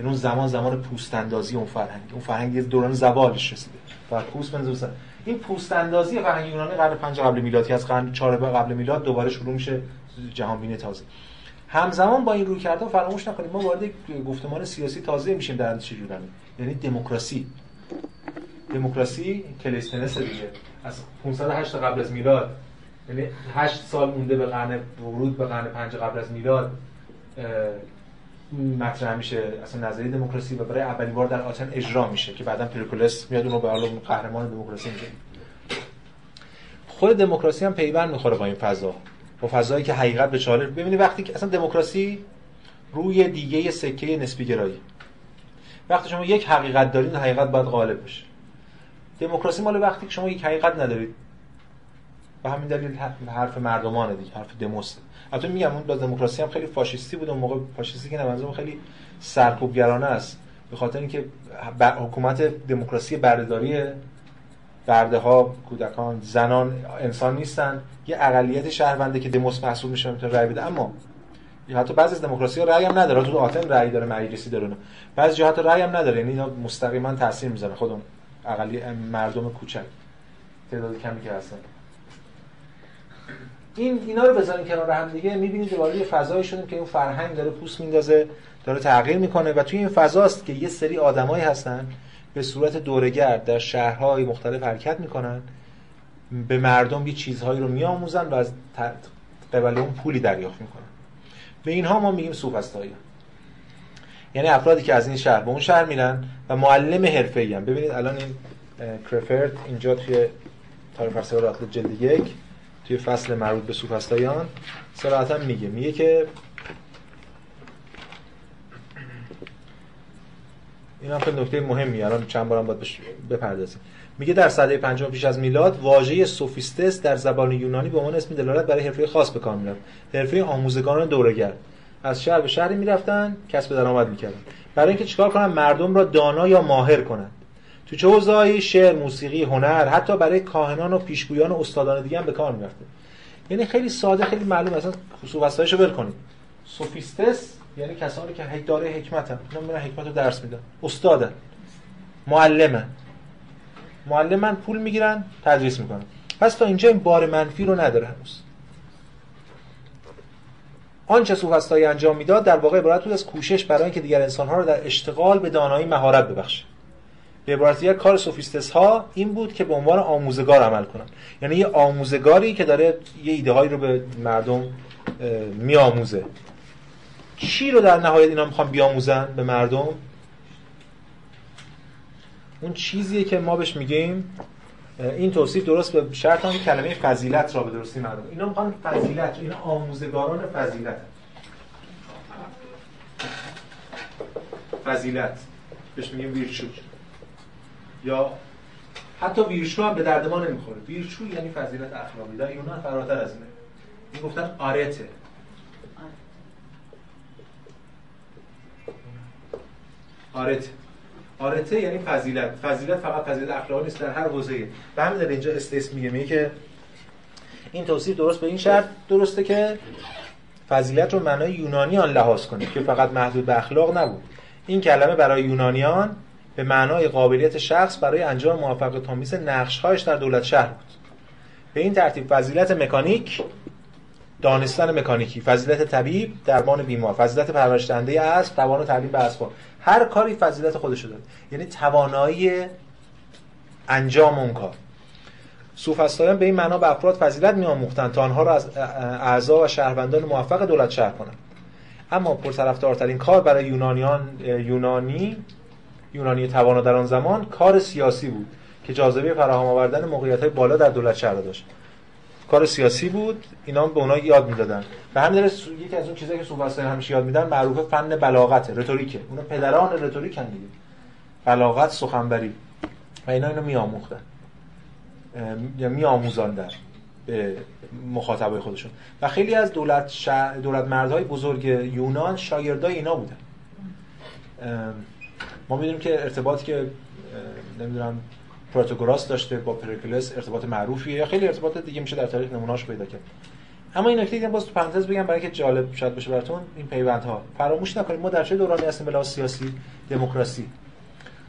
یعنی اون زمان زمان پوست اندازی اون فرهنگ. اون فرهنگ دوران زوالش رسیده. و پوست بنزوسن این پوست اندازی فرهنگ یونانی قرن 5 قبل میلادی از قرن 4 قبل میلاد دوباره شروع میشه جهان بینی تازه. همزمان با این روی کرده فراموش نکنید ما وارد گفتمان سیاسی تازه میشیم در اندیشه یونانی یعنی دموکراسی. دموکراسی کلیستنس دیگه. از 508 قبل از میلاد. یعنی 8 سال مونده به قرن ورود به قرن 5 قبل از میلاد. مطرح میشه. اصلا نظریه دموکراسی و برای اولین بار در آتن اجرا میشه که بعدا پریکولس میاد اونو به حال قهرمان دموکراسی میشه خود دموکراسی هم پیوند می‌خوره با این فضا. با فضایی که حقیقت به چالش ببینید وقتی که اصلا دموکراسی روی دیگه سکه نسبی گرایی وقتی شما یک حقیقت دارید حقیقت باید غالب بشه دموکراسی مال وقتی که شما یک حقیقت ندارید. به همین دلیل حرف مردمانه دیگه حرف دموست. البته میگم اون دموکراسی هم خیلی فاشیستی بود اون موقع فاشیستی که نه خیلی سرکوبگرانه است. به خاطر اینکه حکومت دموکراسی بردهداری برده ها کودکان زنان انسان نیستن. یه اقلیت شهرونده که دموس محسوب میشه می‌تونه رأی بده. اما حتی بعضی از دموکراسی ها رأی هم نداره. تو آتن رأی داره مجلسی داره بعضی جهات رأی هم نداره. یعنی اینا مستقیما تاثیر می‌ذاره. خود اون اقلی مردم کوچک. تعداد کمی که هستن. این اینا رو بذاریم کنار هم دیگه می‌بینید وارد یه فضایی شدیم که اون فرهنگ داره پوست میندازه داره تغییر می‌کنه و توی این فضاست که یه سری آدمایی هستن به صورت دورگرد در شهرهای مختلف حرکت می‌کنن به مردم یه چیزهایی رو میآموزن و از قبل اون پولی دریافت می‌کنن. به اینها ما میگیم سوفسطایی یعنی افرادی که از این شهر به اون شهر میرن و معلم حرفه‌ای ببینید الان این کرفرت اینجا توی تاریخ فلسفه جلد یک. توی فصل مربوط به سوفسطاییان صراحتا میگه. میگه که این هم خیلی نکته مهمی الان چند بارم باید بپردازیم. میگه در سده پنجم پیش از میلاد واژه سوفیستس در زبان یونانی به عنوان اسم دلالت برای حرفه خاص به کار می‌رفت. حرفه آموزگاران دورگر. از شهر به شهری می‌رفتن کسب درآمد می‌کردن. برای اینکه چیکار کنن؟ مردم را دانا یا ماهر کنن. تو چه حوزه‌ای؟ شعر موسیقی هنر حتی برای کاهنان و پیشگویان و استادان دیگه هم به کار می‌رفته. یعنی خیلی ساده خیلی معلوم اصلا خصوصیتاشو ول کنید. سوفیستس یعنی کسانی که داره حکمتن. اینا میرن حکمت رو درس میدن. استادن. معلمن. معلمن پول می‌گیرن تدریس می‌کنن. پس تا اینجا این بار منفی رو نداره هنوز. آنچه سوفسطایی انجام می‌داد در واقع عبارت بود از کوشش برای اینکه دیگر انسانها رو در اشتغال به دانایی مهارت ببخشه به عبارت دیگر کار سوفیستس ها این بود که به عنوان آموزگار عمل کنن. یعنی یه آموزگاری که داره یه ایده هایی رو به مردم میآموزه. چی رو در نهایت اینا می‌خوان بیاموزن به مردم؟ اون چیزیه که ما بهش میگیم این توصیف درست به شرط هم کلمه فضیلت را به درستی مردم. اینا می‌خوان فضیلت اینا آموزگاران فضیلت. فضیلت. بهش میگیم ویرچو یا حتی ویرچو هم به درد ما نمی‌خوره. ویرچو یعنی فضیلت اخلاقی. در یونان فراتر از اینه. این گفتن آرته. آرته. آرته یعنی فضیلت. فضیلت فقط فضیلت اخلاقی نیست در هر حوزه‌ای. به همین دلیل اینجا استیس میگه میگه این توصیف درست به این شرط درسته که فضیلت رو معنای یونانیان لحاظ کنید که فقط محدود به اخلاق نبود. این کلمه برای یونانیان به معنای قابلیت شخص برای انجام موفق تامیز نقشهایش در دولت شهر بود. به این ترتیب فضیلت مکانیک دانستن مکانیکی فضیلت طبیب درمان بیمار فضیلت پرورش دهنده اسب توان تعلیم به اسباب هر کاری فضیلت خودش داره یعنی توانایی انجام اون کار. سوفسطایان به این معنا به افراد فضیلت میآموختند تا آنها را از اعضا و شهروندان موفق دولت شهر کنند. اما پرطرفدارترین کار برای یونانیان یونانی یونانی توانا در آن زمان کار سیاسی بود که جاذبه فراهم آوردن موقعیت بالا در دولت شهر داشت. کار سیاسی بود اینا به اونها یاد می‌دادن. به همین یکی از اون چیزایی که صحبت همیشه یاد میدن معروف فن بلاغت رتوریکه. اونا پدران رتوریک هم دیگه. بلاغت سخنوری. و اینا اینو میآموختن. یا میآموزاندن به مخاطبای خودشون. و خیلی از دولت شا... دولت مردهای بزرگ یونان شاگردای اینا بودن. ما می‌دونیم که ارتباطی که نمی‌دونم پروتوگوراس داشته با پریکلس ارتباط معروفیه یا خیلی ارتباط دیگه میشه در تاریخ نمونهاش پیدا کرد. اما این نکته باز تو پرانتز بگم برای که جالب شاید باشه براتون این پیوندها. فراموش نکنید ما در چه دورانی هستیم به سیاسی؟ دموکراسی.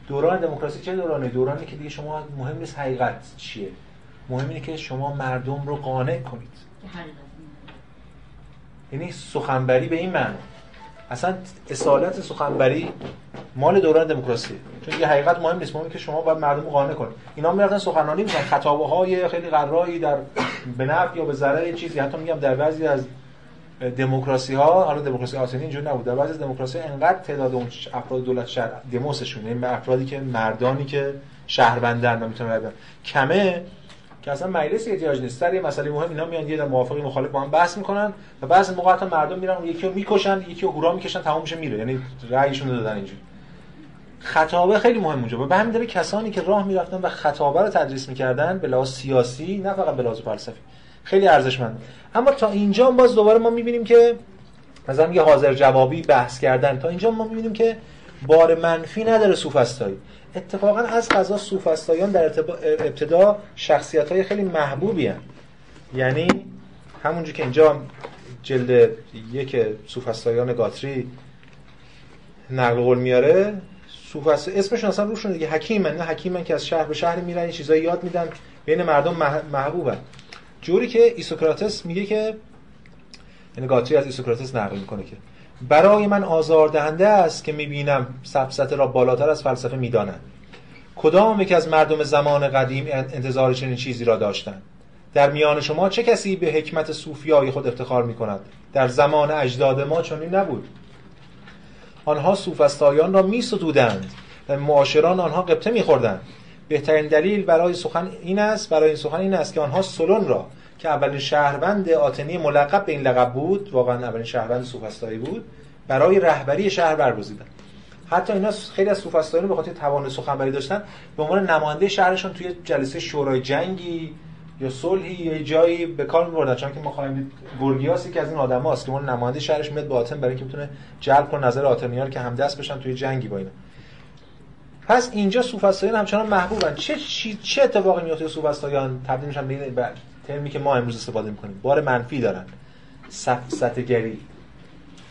دوران دموکراسی چه دورانی؟ دورانی که دیگه شما مهم نیست حقیقت چیه. مهم اینه که شما مردم رو قانع کنید. یعنی سخنبری به این معنی. اصلا اصالت سخنبری مال دوران دموکراسی. چون یه حقیقت مهم نیست. مهمه که شما باید مردم قانع کنید. اینا می‌رفتن سخنرانی می‌کنن خطابه های خیلی قرایی در به نفع یا به ضرر چیزی. حتی میگم در بعضی از دموکراسی ها حالا دموکراسی آتنی اینجوری نبود. در بعضی از دموکراسی انقدر تعداد اون افراد دولت شهر دموسشون یعنی افرادی که مردانی که شهروندن نمی‌تونن بگن کمه که اصلا مجلس احتیاج نیست. سر یه مسئله مهم اینا میان یه موافقی مخالف با هم بحث می‌کنن و بعضی موقع مردم میرن یکی رو می‌کشن یکی رو هورا می‌کشن تمام میشه میره. یعنی رأیشون رو دادن اینجوری. خطابه خیلی مهم اونجا. به همین دلیل کسانی که راه می‌رفتن و خطابه رو تدریس می‌کردن به لحاظ سیاسی نه فقط به لحاظ فلسفی. خیلی ارزشمند. اما تا اینجا باز دوباره ما می‌بینیم که مثلا میگه حاضر جوابی بحث کردن. تا اینجا ما می‌بینیم که بار منفی نداره سوفسطایی اتفاقا از قضا سوفسطاییان در ابتدا شخصیت های خیلی محبوبی هن. یعنی همونجور که اینجا جلد یک سوفسطاییان گاتری نقل قول میاره سوفست اسمشون اصلا روشون دیگه حکیمن نه حکیمن که از شهر به شهر میرن این چیزایی یاد میدن. بین مردم مح- محبوبن. جوری که ایسوکراتس میگه که یعنی گاتری از ایسوکراتس نقل می‌کنه که برای من آزاردهنده است که می‌بینم سفسطه را بالاتر از فلسفه می‌دانند. کدام یک از مردم زمان قدیم انتظار چنین چیزی را داشتند؟ در میان شما چه کسی به حکمت صوفیای خود افتخار می کند در زمان اجداد ما چنین نبود. آنها سوفسطایان را می ستودند و معاشران آنها قبطه می خوردند بهترین دلیل برای سخن این است برای این سخن این است که آنها سلون را که اولین شهروند آتنی ملقب به این لقب بود واقعا اولین شهروند سوفسطایی بود برای رهبری شهر برگزیدند. حتی اینا خیلی از سوفسطاییان به خاطر توان سخنوری داشتن به عنوان نماینده شهرشون توی جلسه شورای جنگی یا صلحی یا جایی به کار می‌بردن. چون که ما خواهیم گورگیاس که از این آدماست که اون نماینده شهرش میاد به آتن برای اینکه بتونه جلب کنه نظر آتنیان که همدست بشن توی جنگی با اینا. پس اینجا سوفسطاییان همچنان محبوبن. چه چی چه اتفاقی میفته سوفسطاییان تبدیل میشن به ترمی که ما امروز استفاده می‌کنیم. بار منفی دارن. سفسطه گری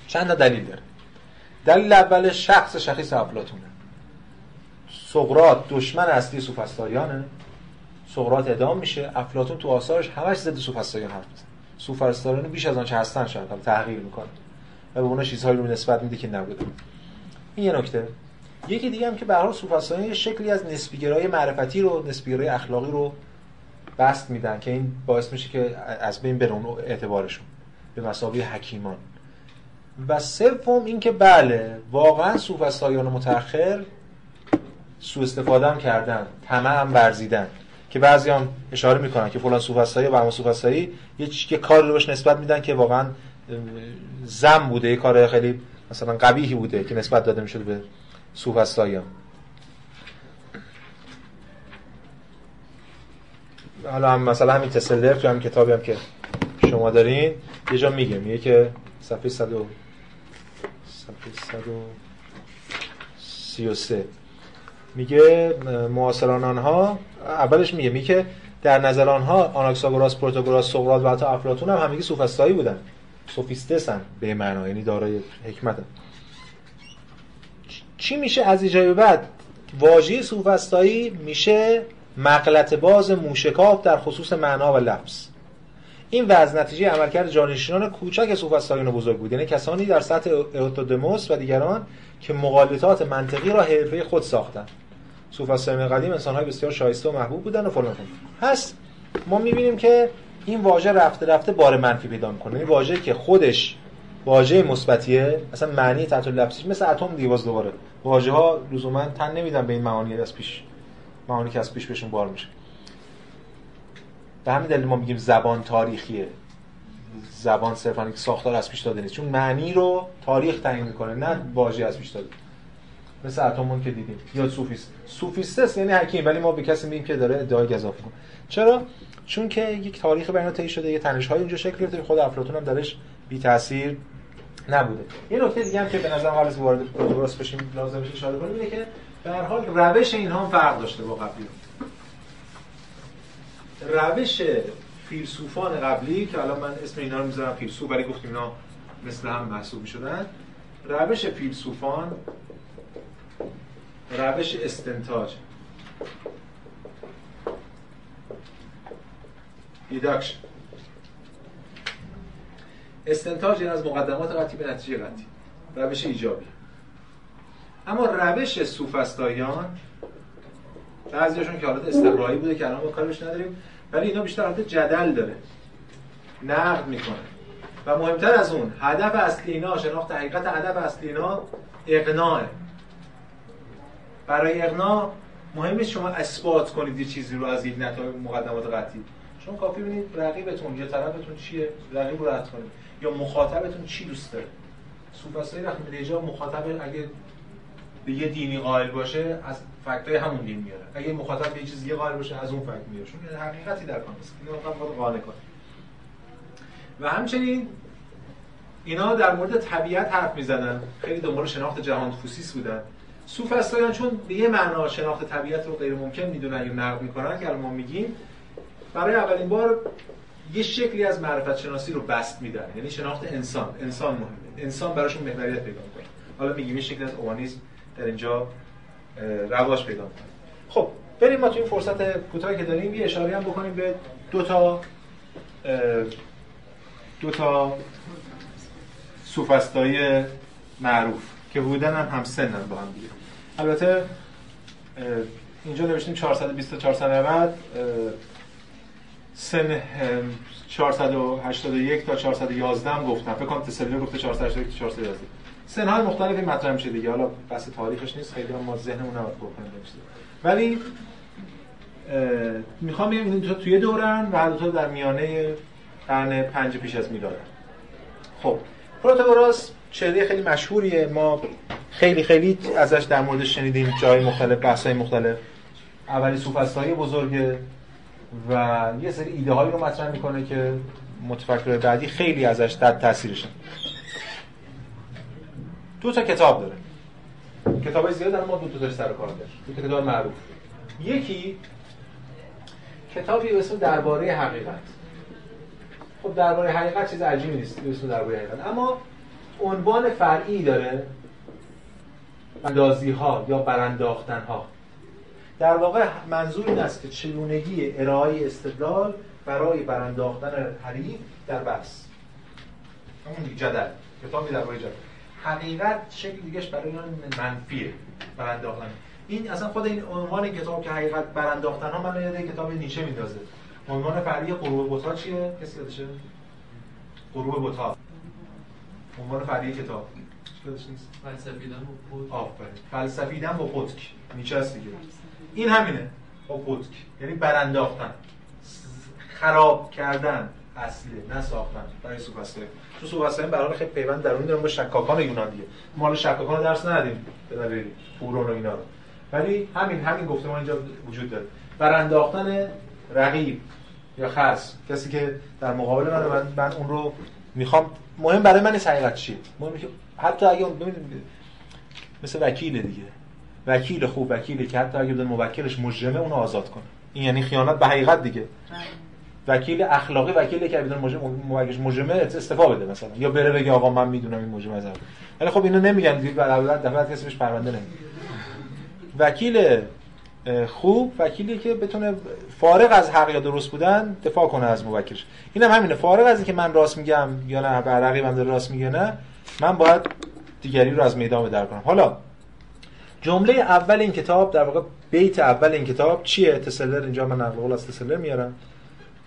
چند تا دلیل داره. دلیل اول شخص شخیص افلاطونه سقراط دشمن اصلی سوفسطاییانه سقراط اعدام میشه افلاطون تو آثارش همش ضد سوفسطاییان حرف می‌زنه. سوفسطاییان بیش از آنچه هستن شاید حالا تغییر می‌کنه. و به اونها چیزهایی رو نسبت میده که نبوده. این یه نکته. یکی دیگه هم که به هر حال یه شکلی از نسبیگرایی معرفتی رو نسبیگرایی اخلاقی رو بست میدن که این باعث میشه که از بین بره اون اعتبارشون به مسابقه حکیمان. و سوم اینکه بله واقعا سوفسطاییان متأخر سوء استفاده هم کردن طمع هم ورزیدن. که بعضی هم اشاره می‌کنن که فلان سوفسطایی و اما سوفسطایی یه چ- یه کاری رو بهش نسبت میدن که واقعا زم بوده. یه کار خیلی مثلا قبیحی بوده که نسبت داده می‌شد به سوفسطاییان حالا هم مثلا همین تسلر تو هم کتابی هم که شما دارین یه جا میگه میگه که صفحه 100 و- صفحه 133 میگه معاصران آنها اولش میگه میگه در نظر آنها آناکساگوراس پروتاگوراس سقراط و حتی افلاطون هم همگی سوفسطایی بودن. سوفیستسن به معنا یعنی دارای حکمتن چی میشه از اینجا به بعد؟ واژه سوفسطایی میشه مغلط باز موشکاف در خصوص معنا و لفظ. این وضع نتیجه عملکرد جانشینان کوچک سوفسطاییان بزرگ بود. یعنی کسانی در سطح اوتودموس و دیگران که مقالطات منطقی را حرفه خود ساختند. سوفسطاییان قدیم انسان‌های بسیار شایسته و محبوب بودن و فلان هست ما می‌بینیم که این واژه رفته رفته بار منفی پیدا می‌کنه. این واژه که خودش واژه مثبتیه اصلا معنی تحت لفظی مثل اتم دیگه باز دوباره. واژه ها لزوما تن نمیدن به این معانی از پیش معانی که از پیش بهشون بار میشه. به همین دلیل ما میگیم زبان تاریخیه. زبان صرفا یک ساختار از پیش داده نیست. چون معنی رو تاریخ تعیین می‌کنه نه واژه از پیش داده. مثل اتمون که دیدیم یا سوفیست سوفیستس یعنی حکیم ولی ما به کسی میگیم که داره ادعای گزافه کنه چرا؟ چون که یک تاریخ بین طی شده یه تنش های اونجا شکل گرفته خود افلاطون هم درش بی تاثیر نبوده. یه نکته دیگه هم که به نظر قبل از وارد پروتوگراس بشیم لازم میشه اشاره کنیم اینه که به هر حال روش اینها هم فرق داشته با قبلی. روش فیلسوفان قبلی که الان من اسم اینا رو می‌ذارم فیلسوف ولی گفتیم اینا مثل هم محسوب می‌شدن. روش فیلسوفان روش استنتاج. دیدکشن استنتاج یعنی از مقدمات قطعی به نتیجه قطعی. روش ایجابی. اما روش سوفستاییان بعضیشون که حالت استقرایی بوده که الان ما کارش نداریم ولی اینا بیشتر حالت جدل داره. نقد می‌کنه. و مهمتر از اون هدف اصلی اینا شناخت حقیقت هدف اصلی اینا اقناعه. برای اقناع مهم نیست شما اثبات کنید یه چیزی رو از یک نتایج مقدمات قطعی. شما کافی ببینید رقیبتون یا طرفتون چیه رقیب رو رد کنید. یا مخاطبتون چی دوست داره. سوفسطایی وقتی میده جا مخاطب اگه به یه دینی قائل باشه از فکتای همون دین میاره. اگه مخاطب به یه چیز دیگه قائل باشه از اون فکت میاره. چون حقیقتی در کار است اینو فقط قانع کنه و همچنین اینا در مورد طبیعت حرف می‌زدن خیلی دنبال شناخت جهان فوسیس بودن. سوفسطاییان چون به یه معنا شناخت طبیعت رو غیر ممکن می‌دونن یا نقد می‌کنن که ما میگیم برای اولین بار یه شکلی از معرفت شناسی رو بست میدن. یعنی شناخت انسان. انسان مهمه. انسان براشون محوریت پیدا می‌کنه. حالا میگیم این شکل از اومانیسم در اینجا رواج پیدا می‌کنه. خب بریم ما تو این فرصت کوتاهی که داریم یه اشاره هم بکنیم به دو تا دو تا سوفستایی معروف که بودن هم سنن با هم دیگه. البته اینجا نوشتیم 420 تا 490 سن 481 تا 411 هم گفتم. فکر کنم تسلی گفته 481 تا 411 سن های مختلفی مطرح میشه دیگه. حالا بحث تاریخش نیست خیلی ما ذهنمون نباید بکنیم ولی می‌خوام بگم این توی دورن و هر دو در میانه قرن پنج پیش از میلاد خب پروتاگوراس چهره خیلی مشهوریه. ما خیلی خیلی ازش در موردش شنیدیم جای مختلف بحث های مختلف. اولی سوفسطایی بزرگه و یه سری ایده هایی رو مطرح می‌کنه که متفکرهای بعدی خیلی ازش تحت تاثیرشن دو تا کتاب داره. کتاب های زیاد ما دو تا سر کار داره دو تا کتاب معروف. یکی کتابی به اسم درباره حقیقت. خب درباره حقیقت چیز عجیبی نیست به اسم درباره حقیقت. اما عنوان فرعی داره؟ اندازی ها یا برانداختن ها در واقع منظور این است که چگونگی ارائه استدلال برای برانداختن حریف در بحث. همون جدل. کتابی درباره جدل. حقیقت شکل دیگهش برای اینا منفیه برانداختن. این اصلا خود این عنوان کتاب که حقیقت برانداختن ها من یاد کتاب نیچه میندازه. عنوان فرعی غروب بوتا چیه؟ کسی یادشه؟ غروب بوتا عنوان فرعی کتاب. فلسفیدن با پوتک آفرین. فلسفیدن با پوتک نیچه است دیگه. این همینه. با پوتک یعنی برانداختن. خراب کردن. اصلی نه ساختن. برای سوفسطایی تو سوفسطایی به حال خیلی پیوند درون دارن با شکاکان یونان دیگه. ما حالا شکاکان رو درس ندیم به دلیل فورون و اینا رو. ولی همین همین گفتمان اینجا وجود داره. برانداختن رقیب یا خاص کسی که در مقابل من, من اون رو می‌خوام مهم برای من حقیقت چیه. مهم که حتی اگه اون مثل وکیل دیگه. وکیل خوب وکیلی که حتی اگه بدون موکلش مجرمه اونو آزاد کنه. این یعنی خیانت به حقیقت دیگه. وکیل اخلاقی وکیلی که بدون موکلش مجرمه استفاده بده مثلا. یا بره بگه آقا من می‌دونم این مجرم از ولی خب اینو نمیگن دیگه بعد دفعه کسی بهش پرونده نمیده. وکیل خوب وکیلی که بتونه فارغ از حق یا درست بودن دفاع کنه از موکلش اینم هم همینه. فارغ از اینکه من راست میگم یا نه رقیبم داره راست میگه نه من باید دیگری رو از میدان در کنم. حالا جمله اول این کتاب در واقع بیت اول این کتاب چیه؟ تسلر اینجا من نقل قول از تسلر میارم.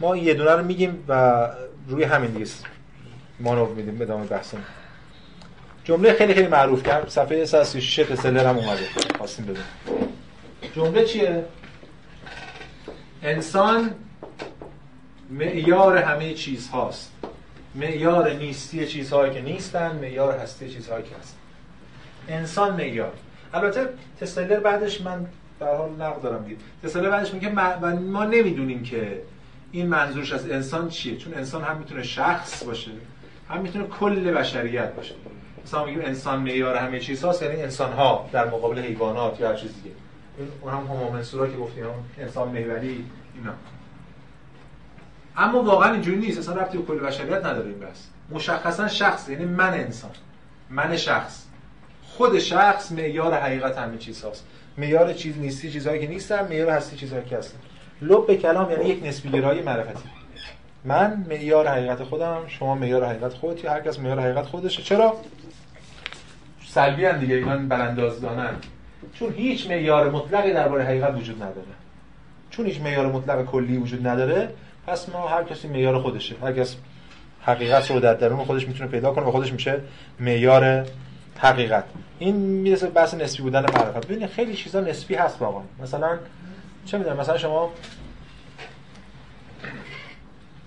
ما یه دونه رو میگیم و روی همین دیگه مانور میدیم به ادامه بحثمون جمله خیلی خیلی معروف کرد. صفحه 136 تسلر هم اومده. خواستیم بدیم جمله چیه؟ انسان معیار همه چیز هاست معیار نیستی چیزهایی که نیستن معیار هستی چیزهایی که هستن. انسان معیار. البته تسلر بعدش من در حال نقد دارم دید تسلر بعدش میگه ما, ما نمی‌دونیم که این منظورش از انسان چیه. چون انسان هم می‌تونه شخص باشه هم می‌تونه کل بشریت باشه. مثلا میگیم انسان معیار همه چیز هاست یعنی انسان ها در مقابل حیوانات یا هر چیز دیگه. اون هم همون منصورا که گفتیم انسان محوری اینا. اما واقعا اینجوری نیست. اصلا ربطی به کل بشریت نداره این بس مشخصا شخص یعنی من انسان من شخص. خود شخص معیار حقیقت همین چیز هست معیار چیز نیستی چیزهایی که نیستن معیار هستی چیزهایی که هستن. لب به کلام یعنی یک نسبی گرایی معرفتی. من معیار حقیقت خودم شما معیار حقیقت خودتی هر کس معیار حقیقت خودشه. چرا؟ سلبی هم دیگه اینا برانداز دانن چون هیچ معیار مطلقی درباره حقیقت وجود نداره. چون هیچ معیار مطلق کلی وجود نداره پس ما هر کسی معیار خودشه. هر کس حقیقت رو در درون خودش می‌تونه پیدا کنه و خودش میشه معیار حقیقت. این می‌رسه بحث نسبی بودن معرفت ببینید خیلی چیزا نسبی هست واقعا مثلا چه می‌دونم مثلا شما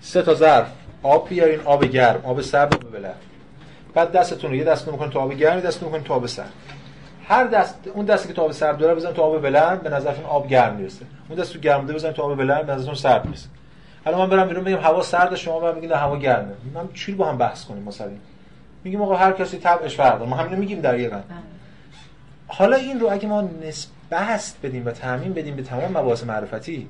سه تا ظرف آب بیارین آب گرم آب سرد و بعد دستتون رو یه دست می‌کنید تو آب گرم یه دست تو آب سرد. هر دست اون دستی که تو آب سرد داره بزن تو آب بلند به نظرتون آب گرم می‌رسه. اون دست تو گرم بوده بزن تو آب بلند به نظرتون سرد می‌رسه. حالا من برم بیرون بگم هوا سرد شما برم میگید هوا گرمه. من چی با هم بحث کنیم مثلا میگیم آقا هر کسی طبعش فرق ما همین میگیم در یه حالا این رو اگه ما نسبت بدیم و تعمین بدیم به تمام مباحث معرفتی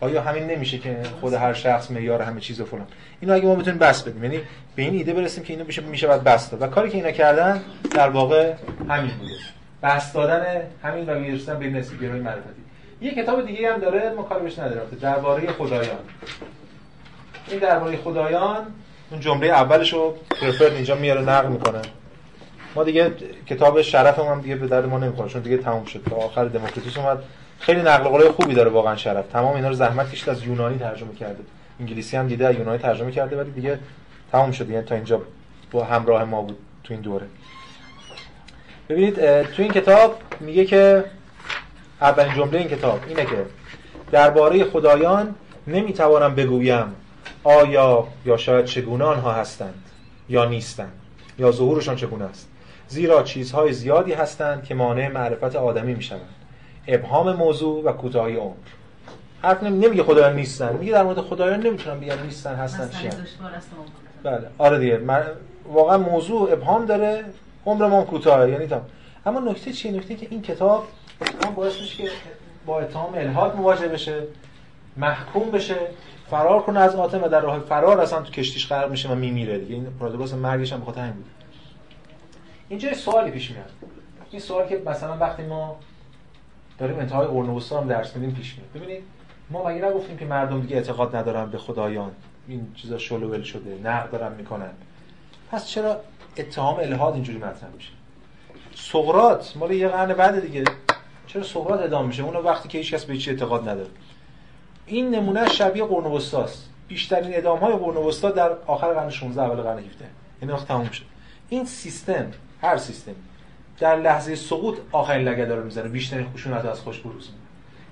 آیا همین نمیشه که خود هر شخص معیار همه چیز و فلان؟ اینو اگه ما بتونیم بس بدیم. یعنی به این ایده برسیم که اینو میشه میشه بعد بس داد. و کاری که اینا کردن در واقع همین بوده. بس دادن همین و می‌رسن به نسبی معرفتی. یه کتاب دیگه هم داره ما کاری بهش نداریم. درباره خدایان. این درباره خدایان اون جمله اولش رو اینجا میاره نقل می‌کنه. ما دیگه کتاب شرف هم دیگه به درد ما نمی‌خوره چون دیگه تموم شد. تا آخر دموکریتوس اومد. خیلی نقل قولای خوبی داره واقعا شرف. تمام اینا رو زحمت کشید از یونانی ترجمه کرده. انگلیسی هم دیده یونانی ترجمه کرده ولی دیگه تموم شد یعنی تا اینجا با همراه ما بود تو این دوره. ببینید تو این کتاب میگه که اولین جمله این کتاب اینه که درباره خدایان نمی‌توانم بگویم آیا یا شاید چگونه آنها هستند یا نیستند یا ظهورشان چگونه است. زیرا چیزهای زیادی هستند که مانع معرفت آدمی می‌شوند. ابهام موضوع و کوتاهی عمر. حرف نمیگه خدایان نیستن. میگه در مورد خدایان نمی‌تونم بگم نیستن هستن چی بله. آره دیگه. من واقعا موضوع ابهام داره. عمر ما کوتاه یعنی تام اما نکته چیه؟ نکته که این کتاب هم باعث میشه که با اتهام الهاد مواجه بشه محکوم بشه فرار کنه از آتن و در راه فرار اصلا تو کشتیش غرق میشه و میمیره دیگه. این پرودوگاس مرگش هم بخاطر همین بود. اینجا سوالی پیش میاد. این سوال که مثلا وقتی ما داریم انتهای اورنوستا هم درس میدیم پیش میاد. ببینید ما مگه نگفتیم که مردم دیگه اعتقاد ندارن به خدایان؟ این چیزا شلوول شده نقد دارن می‌کنن. پس چرا اتهام الهاد اینجوری مطرح میشه؟ سقراط مال یه قرن بعد دیگه. چرا سقراط ادام میشه؟ اون وقتی که هیچکس به چی اعتقاد نداره. این نمونه شبیه قرن وسطاست بیشترین ادام های قرن وسطا در آخر قرن 16 اول قرن 17 یعنی وقت تموم شد. این سیستم هر سیستم در لحظه سقوط آخرین لگه داره می‌زنه. بیشترین خشونت از خوش بروز.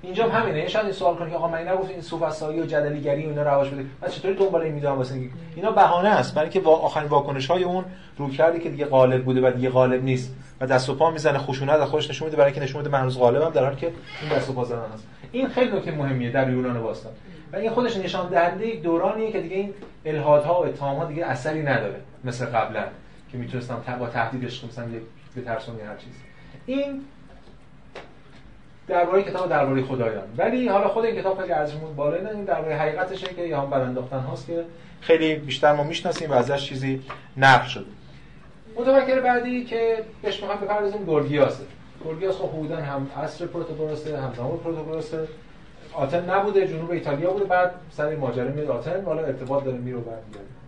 اینجا هم همینه. شاید این سوال کنه که آقا من نگفت این سوفسطایی و جدلیگری و اینا رواج بده. پس چطوری دنبال این می‌دونم واسه اینا بهانه است. برای اینکه آخرین واکنش های اون رو کردی که دیگه غالب بوده و دیگه غالب نیست. و دست و پا می‌زنه خشونت از خودش نشون میده. برای اینکه نشون میده من غالبم در حالی که این دست و پا زدن است. این خیلی نکته مهمیه در یونان باستان. و این خودش نشان دهنده یک دورانیه که دیگه این الهادها و اتهامات دیگه اثری نداره مثل قبلا که می‌تونستم با تهدیدش مثلا به ترسونی هر چیز این درباره کتاب درباره خدایان. ولی حالا خود این کتاب خیلی ارزشمون بالا این درباره حقیقتشه که یه هم برانداختن هاست که خیلی بیشتر ما می‌شناسیم و ازش چیزی نقل شده. متفکر بعدی که بهش می‌خوام بپردازیم گورگیاسه. گورگیاس خب حدودا هم عصر پروتوگوراسه هم زمان پروتوگوراسه آتن نبوده جنوب ایتالیا بوده بعد سر ماجرا میاد آتن حالا ارتباط داره میره برمیگرده.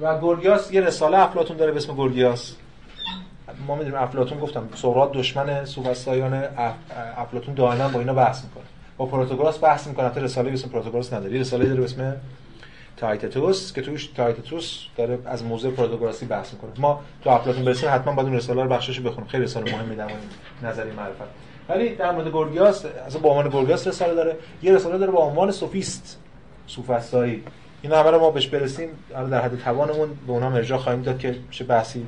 و گورگیاس یه رساله افلاطون داره به اسم گورگیاس ما می‌دونیم افلاطون گفتم سقراط دشمن سوفسطایان افلاطون دائما با اینا بحث می‌کنه. با پروتاگوراس بحث می‌کنه. تا رساله به اسم پروتاگوراس نداره. رساله داره به اسم تایتتوس که توش تایتتوس داره از موضوع پروتاگوراسی بحث می‌کنه. ما تو افلاطون برسیم حتما باید اون رساله رو بخشش بخونیم. خیلی رساله مهمی در نظریه معرفت. ولی در مورد گورگیاس اصلا با عنوان گورگیاس رساله داره. یه رساله داره با عنوان سوفیست سوفسطایی. اینا همه رو ما بهش برسیم در حد توانمون به اونها ارجاع خواهیم داد که چه بحثی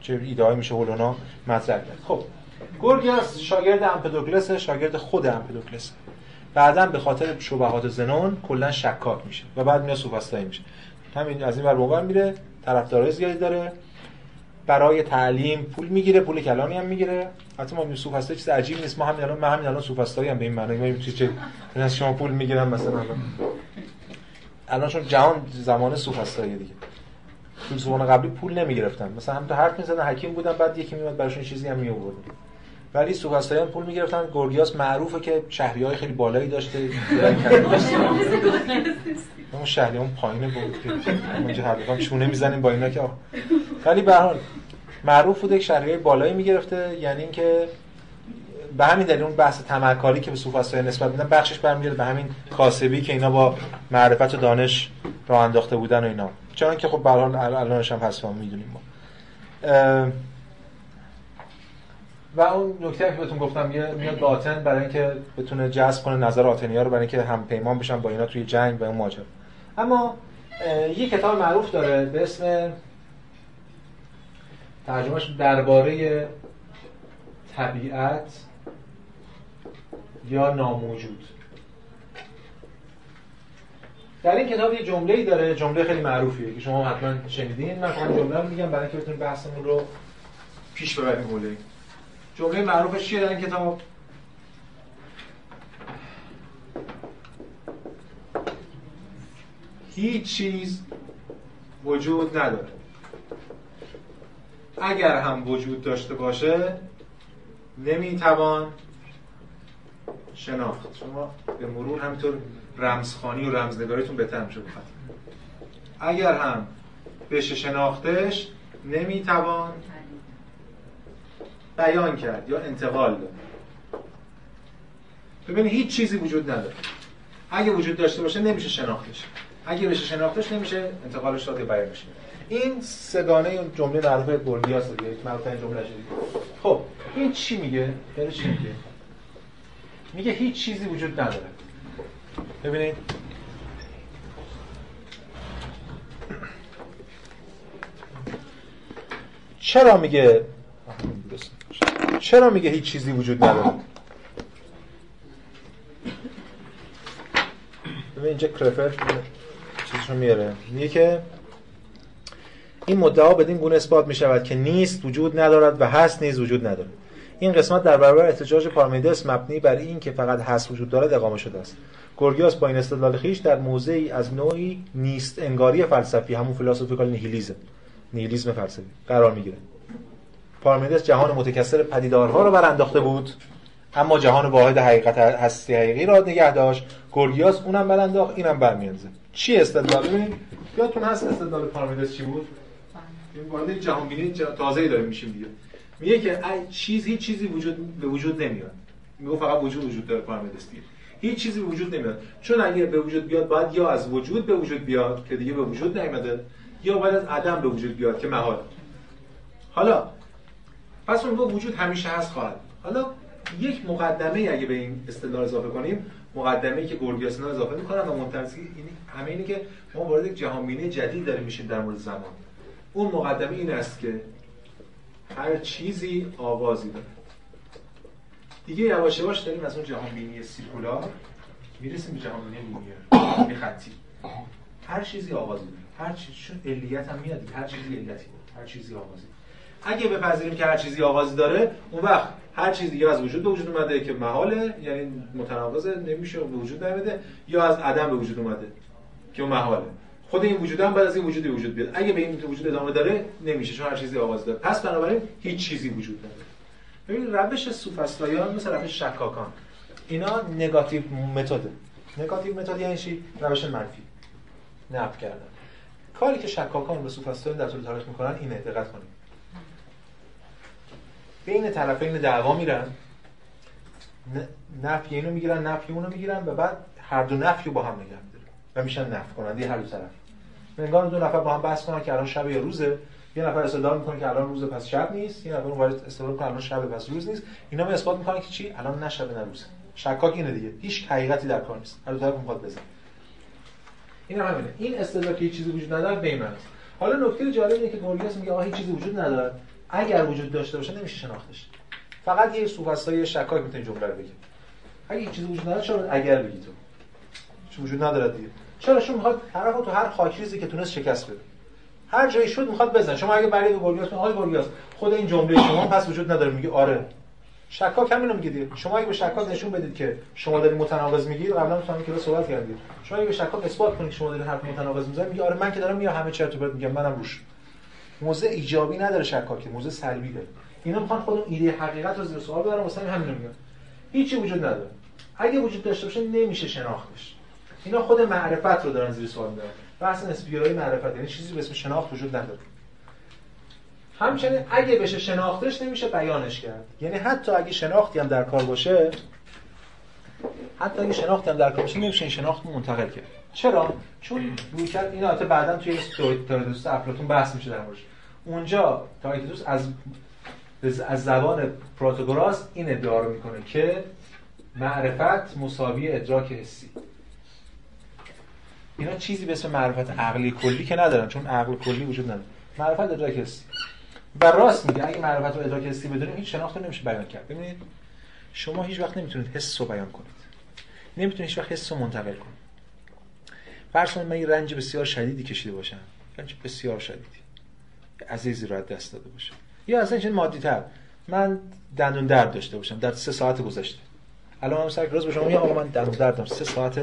چه ایده میشه هولونا مطرح کرد خب گورگیاس شاگرد امپدوکلس شاگرد خود امپدوکلس بعدا به خاطر شبهات زنون کلا شکاک میشه و بعد میاد سوفسطایی میشه همین از این ور میره طرفدارای زیادی داره برای تعلیم پول می‌گیره پول کلامی هم می‌گیره حتی ما سوفستا چیز عجیبی نیست ما همین الان من همین الان سوفستایی هم به این معنی ما چه چه شما پول می‌گیرم مثلا الان چون جهان زمان سوفستایی دیگه. تو زمان قبلی پول نمی‌گرفتن. مثلا هم تو حرف می‌زدن حکیم بودن بعد یکی میومد براشون چیزی هم میآورد ولی سوفستاییان پول می‌گرفتن. گورگیاس معروفه که شهری های خیلی بالایی داشته. اون شهری اون پایینه بود. که اونجا هر دفعه چونه می‌زنیم با اینا که. ولی به هر حال معروف بوده که شهری های بالایی می‌گرفته. یعنی اینکه به همین دلیل اون بحث تمکاری که به سوفسطایی نسبت میدن بخشش برمیگرده به همین کاسبی که اینا با معرفت و دانش راه انداخته بودن و اینا. چون که خب به حال الانش هم هست می‌دونیم ما. و اون نکته که بهتون گفتم یه میاد باطن برای اینکه بتونه جذب کنه نظر آتنیا رو برای اینکه هم پیمان بشن با اینا توی جنگ و اون ماجرا. اما یه کتاب معروف داره به اسم ترجمهش درباره طبیعت. یا ناموجود. در این کتاب یه جمله‌ای داره جمله خیلی معروفیه که شما حتما شنیدین. من فقط جمله رو میگم برای اینکه بتونید بحثمون رو پیش ببریم حوله. جمله معروفش چیه در این کتاب؟ هیچ چیز وجود نداره. اگر هم وجود داشته باشه نمی‌توان شناخت. شما به مرور همینطور رمزخانی و رمزنگاریتون بهتر میشه بخواید اگر هم بشه شناختش نمی‌توان بیان کرد یا انتقال داد. ببینید هیچ چیزی وجود نداره. اگه وجود داشته باشه نمیشه شناختش. اگه بشه شناختش نمیشه انتقالش داد یا بیانش این سگانه اون جمله معروف گورگیاس دیگه یک جمله شدید. خب این چی میگه؟ داره چی میگه؟ میگه هیچ چیزی وجود نداره. ببینید. چرا میگه چرا میگه هیچ چیزی وجود نداره؟ ببین اینجا کرفر چیزشو میاره. میگه که این مدعا بدین گونه اثبات می شود که نیست وجود ندارد و هست نیز وجود ندارد. این قسمت در برابر احتجاج پارمیدس مبنی بر این که فقط هست وجود دارد اقامه شده است. گورگیاس با این استدلال خیش در موضعی از نوعی نیست انگاری فلسفی همون فیلسوفیکال نیهیلیزم نیهیلیسم فلسفی قرار می‌گیره پارمیدس جهان متکثر پدیدارها رو برانداخته بود اما جهان واحد حقیقت هستی حقیقی را نگه داشت. گورگیاس اونم برانداخت اینم برمیانزه چی استدلال؟ ببینید یادتون هست استدلال پارمیدس چی بود؟ این وارد جهان بینی تازه‌ای داریم میشیم دیگه. میگه که چیز هیچ چیزی وجود به وجود نمیاد. میگه فقط وجود وجود داره دیگه هیچ چیزی به وجود نمیاد. چون اگه به وجود بیاد باید یا از وجود به وجود بیاد که دیگه به وجود نیومده یا باید از عدم به وجود بیاد که محال. حالا پس اون وجود همیشه هست خواهد. حالا یک مقدمه اگه به این اصطلاح اضافه کنیم مقدمه ای که گورگیاس اینا اضافه می‌کنن و منتظر این همه اینه که ما وارد یک جهانبینی جدید داریم میشیم در مورد زمان. اون مقدمه این است که هر چیزی آغازی داره. دیگه یواش یواش داریم از اون جهانبینی سیکولار می‌رسیم به جهانبینی لینیر خطی. هر چیزی آغازی داره. هر چیز چون علیت هم میاد هر چیزی علتی هر چیزی آغازی اگه بپذیریم که هر چیزی آغازی داره اون وقت هر چیز دیگه از وجود به وجود اومده که محاله یعنی متناقضه نمیشه به وجود نیامده یا از عدم به وجود اومده که محاله. خود این وجود هم بعد از این وجود به وجود بیاد اگه به این وجود ادامه داره نمیشه چون هر چیزی آغاز داره. پس بنابراین هیچ چیزی وجود نداره. ببین روش سوفسطاییان مثل روش شکاکان. اینا نگاتیو متد. نگاتیو متد یعنی چی؟ روش منفی. نفی کردن. کاری که شکاکان به سوفسطاییان در طول تاریخ می‌کنن اینه دقت کنید. بین طرفین دعوا میرن. نفی اینو می‌گیرن نفی اونو می‌گیرن و بعد هر دو نفی رو با هم نگه و میشن نفی کننده هر دو طرف. منگار دو نفر با هم بحث کنن که الان شب یا روزه. یه نفر استدلال می‌کنه که الان روزه پس شب نیست. یه نفر اون استدلال می‌کنه الان شب پس روز نیست. اینا می اثبات می‌کنن که چی؟ الان نه شب نه روزه شکاک اینه دیگه. هیچ حقیقتی در کار نیست. هر دو طرف می‌خواد بزن این همینه. این استدلال که چیزی وجود نداره بیمت حالا نکته جالب اینه که گورگیاس میگه آقا هیچ چیزی وجود نداره. اگر وجود داشته باشه نمیشه شناختش. فقط یه سوفسطایی شکاک می‌تونه جمله رو بگه اگه چیزی وجود نداره چرا اگر بگی تو؟ چون وجود نداره دیگه. چرا؟ چون می‌خواد طرفو تو هر خاکریزی که تونست شکست بده. هر جایی شد می‌خواد بزن شما اگه برای گورگیاس آقای گورگیاس خود این جمله شما پس وجود نداره. میگه آره. شکاک همینو میگه دیگه. شما اگه به شکاک نشون بدید که شما دارید متناقض میگید قبلا تو همین کلاس صحبت کردید شما اگه به شکاک اثبات کنید شما دارید حرف متناقض می‌زنید میگه آره من که دارم میگم همه چرت و پرت میگم. منم روش. موضع ایجابی نداره شکاک موضع سلبی داره. اینا می‌خوان خود اون ایده حقیقت رو زیر سوال ببرن واسه همین میگن. هیچی وجود نداره. اگه وجود داشته باشه نمیشه شناختش. اینا خود معرفت رو دارن زیر سوال می‌برن بحث نسبیگرایی معرفت یعنی چیزی به اسم شناخت وجود نداره. همچنین اگه بشه شناختش نمیشه بیانش کرد. یعنی حتی اگه شناختی هم در کار باشه حتی اگه شناختی هم در کار باشه نمیشه این شناخت منتقل کرد. چرا؟ چون روی اینا البته بعدا توی تایتتوس افلاطون بحث میشه در موردش. اونجا تایتتوس از از زبان پروتاگوراس این ادعا رو می‌کنه که معرفت مساوی ادراک حسی. اینا چیزی به اسم معرفت عقلی کلی که ندارن چون عقل کلی وجود نداره. معرفت ادراک حسی. و راست میگه اگه معرفت و ادراک حسی بدونیم هیچ شناخت نمیشه بیان کرد. ببینید شما هیچ وقت نمی‌تونید حس رو بیان کنید. نمی‌تونید هیچ وقت حس رو منتقل کنید. فرض من یه رنج بسیار شدیدی کشیده باشم. رنج بسیار شدیدی. عزیزی رو از دست داده باشم. یا اصلا چه مادی تر من دندون درد داشته باشم. در سه ساعت گذشته. الان من سر روز به شما میگم آقا من دندون دارم. سه ساعت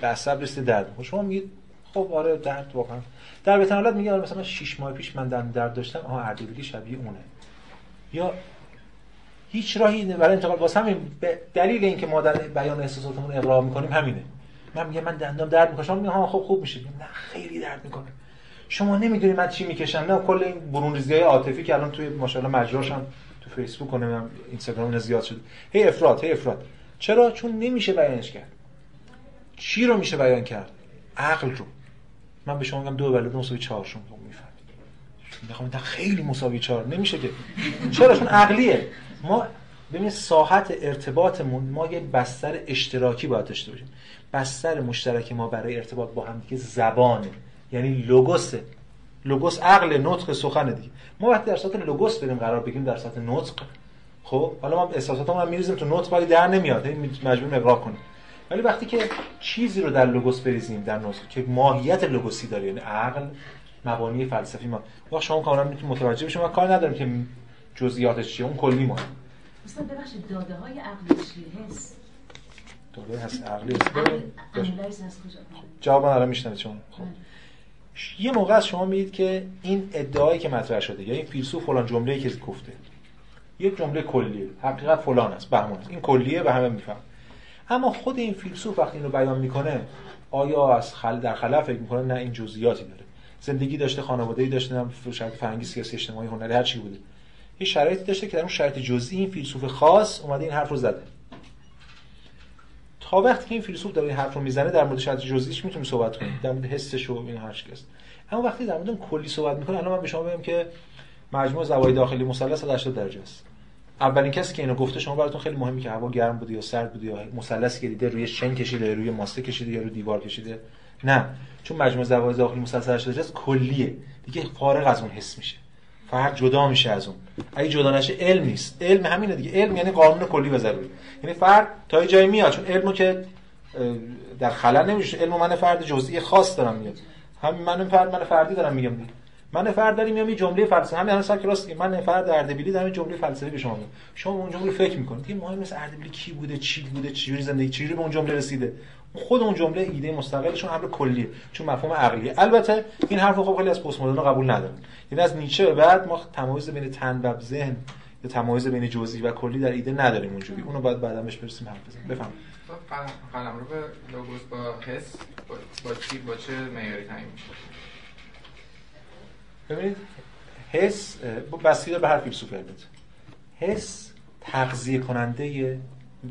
به عصب رسیده درد. خب شما میگید خب آره درد واقعا. در بهترین حالت میگه آره مثلا 6 ماه پیش من دندون درد داشتم. آها اردبیلی شبیه اونه. یا هیچ راهی برای انتقال واسه همین به دلیل اینکه ما در بیان احساساتمون ابراز می‌کنیم همینه. من میگم من دندونم درد می‌کنه. شما میگه ها خب خوب میشه. نه خیلی درد می‌کنه. شما نمی‌دونی من چی می‌کشم. نه کل این برون ریزی عاطفی که الان توی ماشاءالله مجراش هم تو فیسبوک و اینستاگرام زیاد شده. هی افراد هی افراد چرا؟ چون نمیشه بیانش کرد. چی رو میشه بیان کرد؟ عقل رو. من به شما میگم دو دو مساوی چهار شما می‌فهمید. می‌خوام خیلی مساوی چهار. نمیشه که. چرا؟ چون عقلیه. ما ببین ساحت ارتباطمون ما یه بستر اشتراکی باید داشته باشیم. بستر مشترک ما برای ارتباط با هم دیگه زبانه. یعنی لوگوسه. لوگوس عقل نطق سخن دیگه. ما وقتی در سطح لوگوس بریم قرار بگیم در سطح نطق خب حالا ما احساساتمون هم میریزیم تو نطق ولی در نمیاد. مجبور اقرار کنیم. ولی وقتی که چیزی رو در لوگوس بریزیم در نطق که ماهیت لوگوسی داره یعنی عقل مبانی فلسفی ما وقت شما کاملا می‌تونید متوجه بشید ما کار نداریم که جزئیاتش چیه اون کلی ما استاد ببخشید داده های عقلی چیه؟ حس. داده هست عقلی هست. جواب من الان میشنوید شما. خب. یه موقع از شما می‌دید که این ادعایی که مطرح شده یا این فیلسوف فلان جمله‌ای که گفته یک جمله کلیه. حقیقت فلان است بهمان است. این کلیه به همه میفهم. اما خود این فیلسوف وقتی اینو بیان می‌کنه آیا از خل در خلا فکر می‌کنه؟ نه این جزئیاتی داره. زندگی داشته خانواده‌ای داشته هم شاید فرهنگی سیاسی اجتماعی هنری هر چی بوده. یه شرایطی داشته که در اون شرایط جزئی این فیلسوف خاص اومده این حرف رو زده. تا وقتی این فیلسوف داره این حرف رو می‌زنه در مورد شرایط جزئیش می‌تونیم صحبت کنیم. در مورد حسش و این هر چیز اما وقتی در مورد کلی صحبت می‌کنه الان من به شما بگم که مجموع زوایای داخلی مثلث 180 درجه است. اولین کسی که اینو گفته شما براتون خیلی مهمه که هوا گرم بوده یا سرد بوده یا مثلث دیده روی شن کشیده روی ماسته کشیده یا روی دیوار کشیده. نه چون مجموع زوایای داخلی مثلث 180 درجه کلیه. دیگه فارغ از اون حس میشه. فرد جدا میشه از اون. اگه جدا نشه علم نیست. علم همینه دیگه. علم یعنی قانون کلی و ضروری. یعنی فرد تا یه جایی میاد چون علمو که در خلل نمیشه. علم من فرد جزئی خاص دارم میاد. هم من فرد من فردی دارم میگم. من فرد داریم میام یه جمله فلسفی همین الان که راست من فرد اردبیلی دارم جمله فلسفی به شما میگم. شما اون جمله فکر می‌کنید. دیگه مهم نیست اردبیلی کی بوده چی بوده چجوری زندگی چجوری به اون جمله رسیده. خود اون جمله ایده مستقلشون امر کلیه چون مفهوم عقلیه. البته این حرف خب خیلی از پست مدرن قبول ندارن. یعنی از نیچه به بعد ما تمایز بین تن و ذهن یا تمایز بین جزئی و کلی در ایده نداریم اونجوری. اونو باید بعدا بهش برسیم حرف بزنیم. بفهم. قلم رو به لوگوس با حس با چی با چه معیاری تعیین میشه؟ ببینید حس بستگی به هر فیلسوف حس تغذیه کننده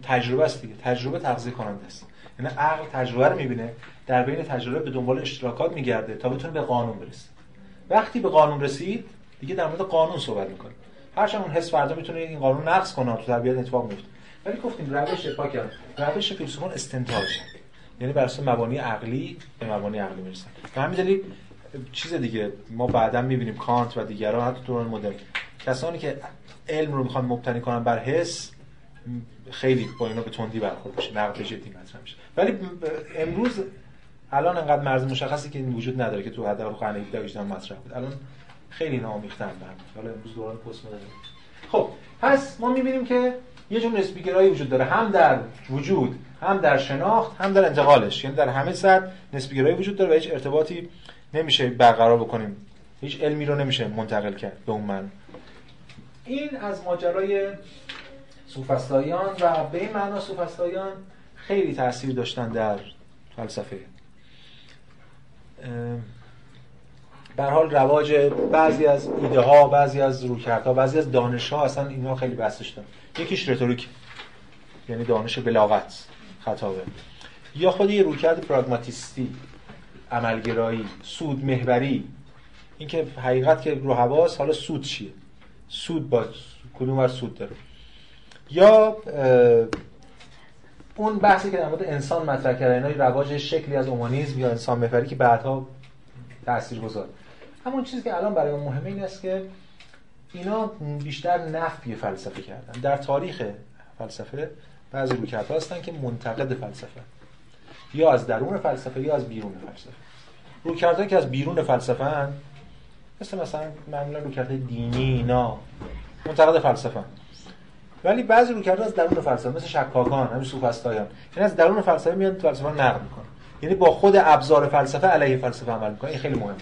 تجربه است دیگه. تجربه تغذیه کننده است. یعنی عقل تجربه رو می‌بینه در بین تجربه به دنبال اشتراکات میگرده تا بتونه به قانون برسه. وقتی به قانون رسید دیگه در مورد قانون صحبت می‌کنه. هرچند اون حس فردا می‌تونه این قانون نقض کنه تو طبیعت اتفاق میفته ولی گفتیم روش پاک روش فیلسوفان استنتاج. یعنی بر اساس مبانی عقلی به مبانی عقلی می‌رسن. به همین دلیل چیز دیگه ما بعدا می‌بینیم کانت و دیگران حتی دوران مدرن کسانی که علم رو می‌خوان مبتنی کنن بر حس خیلی با اینا به تندی برخورد میشه نقد جدی مطرح میشه. ولی امروز الان انقدر مرز مشخصی که این وجود نداره که تو حداقل قرن 17 18 مطرح بود. الان خیلی نامیختن به حالا امروز دوران پست مدرن خب پس ما می‌بینیم که یه جور نسبی گرایی وجود داره. هم در وجود هم در شناخت هم در انتقالش. یعنی در همه سطح نسبی گرایی وجود داره و هیچ ارتباطی نمیشه برقرار بکنیم. هیچ علمی رو نمیشه منتقل کرد به اون من این از ماجرای سوفسطاییان و به این معنا سوفسطاییان خیلی تاثیر داشتن در فلسفه. به حال رواج بعضی از ایده ها بعضی از رویکردها بعضی از دانش ها اصلا اینا خیلی بحثش دارن یکیش رتوریک یعنی دانش بلاغت خطابه. یا خود یه رویکرد پراگماتیستی عملگرایی سود محوری. اینکه حقیقت که رو حواس حالا سود چیه؟ سود با کدوم ور سود داره؟ یا اون بحثی که در مورد انسان مطرح کردن اینا رواج شکلی از اومانیسم یا انسان محوری که بعدها تاثیر گذار اما چیزی که الان برای ما مهمه این است که اینا بیشتر نفی فلسفه کردن. در تاریخ فلسفه بعضی رویکردها هستن که منتقد فلسفه. یا از درون فلسفه یا از بیرون فلسفه. رویکردهایی که از بیرون فلسفه هن مثل مثلا معمولا رویکردهای دینی اینا منتقد فلسفه. هن. ولی بعضی رویکردها از درون فلسفه مثل شکاکان همین سوفسطاییان یعنی از درون فلسفه میان فلسفه نقد می‌کنن. یعنی با خود ابزار فلسفه علیه فلسفه عمل می‌کنه این خیلی مهمه.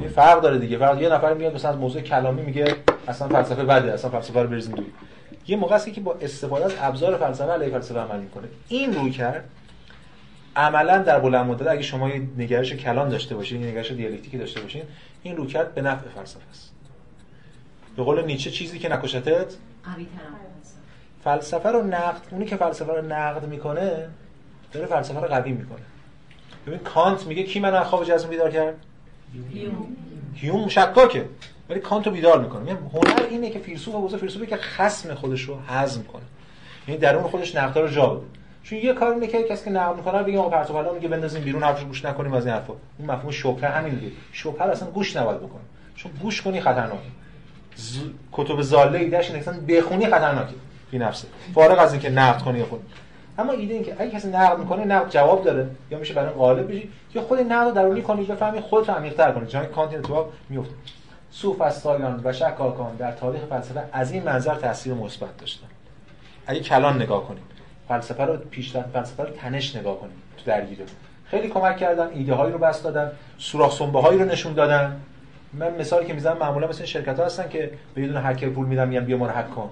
این فرق داره دیگه. فرق یه نفر میاد مثلا از موضوع کلامی میگه اصلا فلسفه بده اصلا فلسفه رو بریزیم دور یه موقع که با استفاده از ابزار فلسفه علیه فلسفه عمل می‌کنه. این روی کرد عملا در بلند مدت اگه شما یه نگرش کلان داشته باشین یه نگرش دیالکتیکی داشته باشین این روی کرد به نفع فلسفه است. به قول نیچه چیزی که نکشتت؟ فلسفه. رو نقد اونی که فلسفه رو نقد می‌کنه داره فلسفه رو قوی می‌کنه. ببین کانت میگه کی من خواب جزم بیدار کرد؟ هیوم شکاکه. ولی کانتو بیدار می‌کنه. یعنی هنر اینه که فیلسوف و فیلسوفی که خصم خودش رو هضم کنه. یعنی درون خودش نقدا رو جا بده. چون یه کار اینه که کسی که نقد می‌کنه بگه آقا پرتو پلا میگه بندازیم بیرون حرفش گوش نکنیم از این حرفا. اون مفهوم شوکه همین دیگه. شوکه اصلا گوش نباید بکنه. چون گوش کنی خطرناکه. ز... کتب زاله ایدهش اینه اصلا بخونی خطرناکه. فی نفسه. فارغ از اینکه نقد کنی یا خود اما ایده این که اگه کسی نقد می‌کنه نقد جواب داره. یا میشه برای غالب بشی. یا خود نقد درونی کنی بفهمی خودت رو عمیق‌تر کنی. چون کانت اتفاق میفته سوفسطاییان و شکاکان در تاریخ فلسفه از این منظر تاثیر مثبت داشتن. اگه کلان نگاه کنیم. فلسفه رو پیشرفت فلسفه رو تنش نگاه کنیم تو درگیره خیلی کمک کردن ایده هایی رو بس دادن سوراخ سنبه هایی رو نشون دادن. من مثالی که می‌زنم معمولا مثل شرکت ها هستن که به یه دونه هکر پول میدن میگن بیا ما رو هک کن.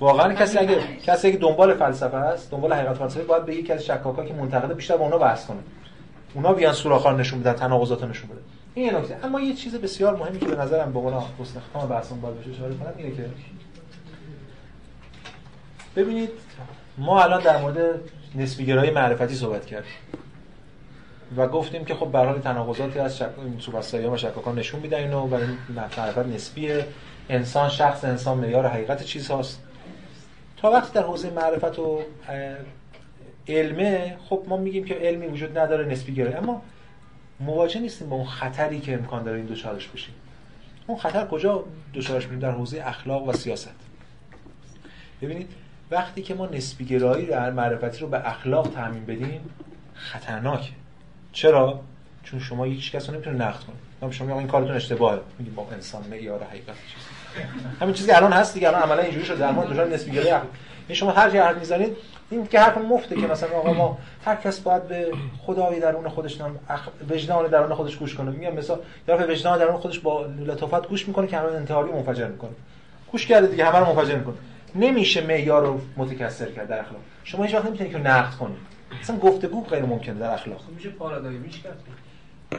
واقعا کسی اگه کسی که دنبال فلسفه است دنبال حقیقت فلسفه باید به یکی از شکاکا که منتقد بیشتر با اونا بحث کنه. اونا بیان سوراخ‌ها نشون بدن تناقضات نشون بدن. این یه نکته. اما یه چیز بسیار مهمی که به نظرم به عنوان حسن ختام بحثمون باید بهش اشاره کنم اینه که ببینید ما الان در مورد نسبی گرایی معرفتی صحبت کردیم. و گفتیم که خب به حال تناقضاتی از شک... و شکاکان نشون میدن اینو و این معرفت نسبیه. انسان شخص انسان معیار حقیقت چیز هاست. تا وقتی در حوزه معرفت و علمه خب ما میگیم که علمی وجود نداره نسبی گرایی اما مواجه نیستیم با اون خطری که امکان داره این دوچارش بشیم. اون خطر کجا دوچارش میشیم در حوزه اخلاق و سیاست. ببینید وقتی که ما نسبی گرایی در معرفتی رو به اخلاق تعمین بدیم خطرناکه. چرا؟ چون شما هیچ کس رو نمی‌تونه نقد کنه شما این کارتون اشتباهه. میگیم با انسان معیار حقیقت چیز همین چیزی الان هست دیگه. الان عملا اینجوری شده. در مورد دچار نسبی گرایی این شما هر حرف می‌زنید این که حرف مفته که مثلا آقا ما هر کس باید به خدای درون خودش نام اخ... وجدان درون خودش گوش کنه. میگم مثلا یا به وجدان درون خودش با لطافت گوش می‌کنه که همه انتحاری منفجر می‌کنه. گوش کرده دیگه همه رو منفجر می‌کنه. نمیشه معیار رو متکثر کرد در اخلاق. شما هیچ وقت نمی‌تونید که نقد کنید. اصلا گفتگو غیر ممکنه در اخلاق. میشه پارادایمیش کرد؟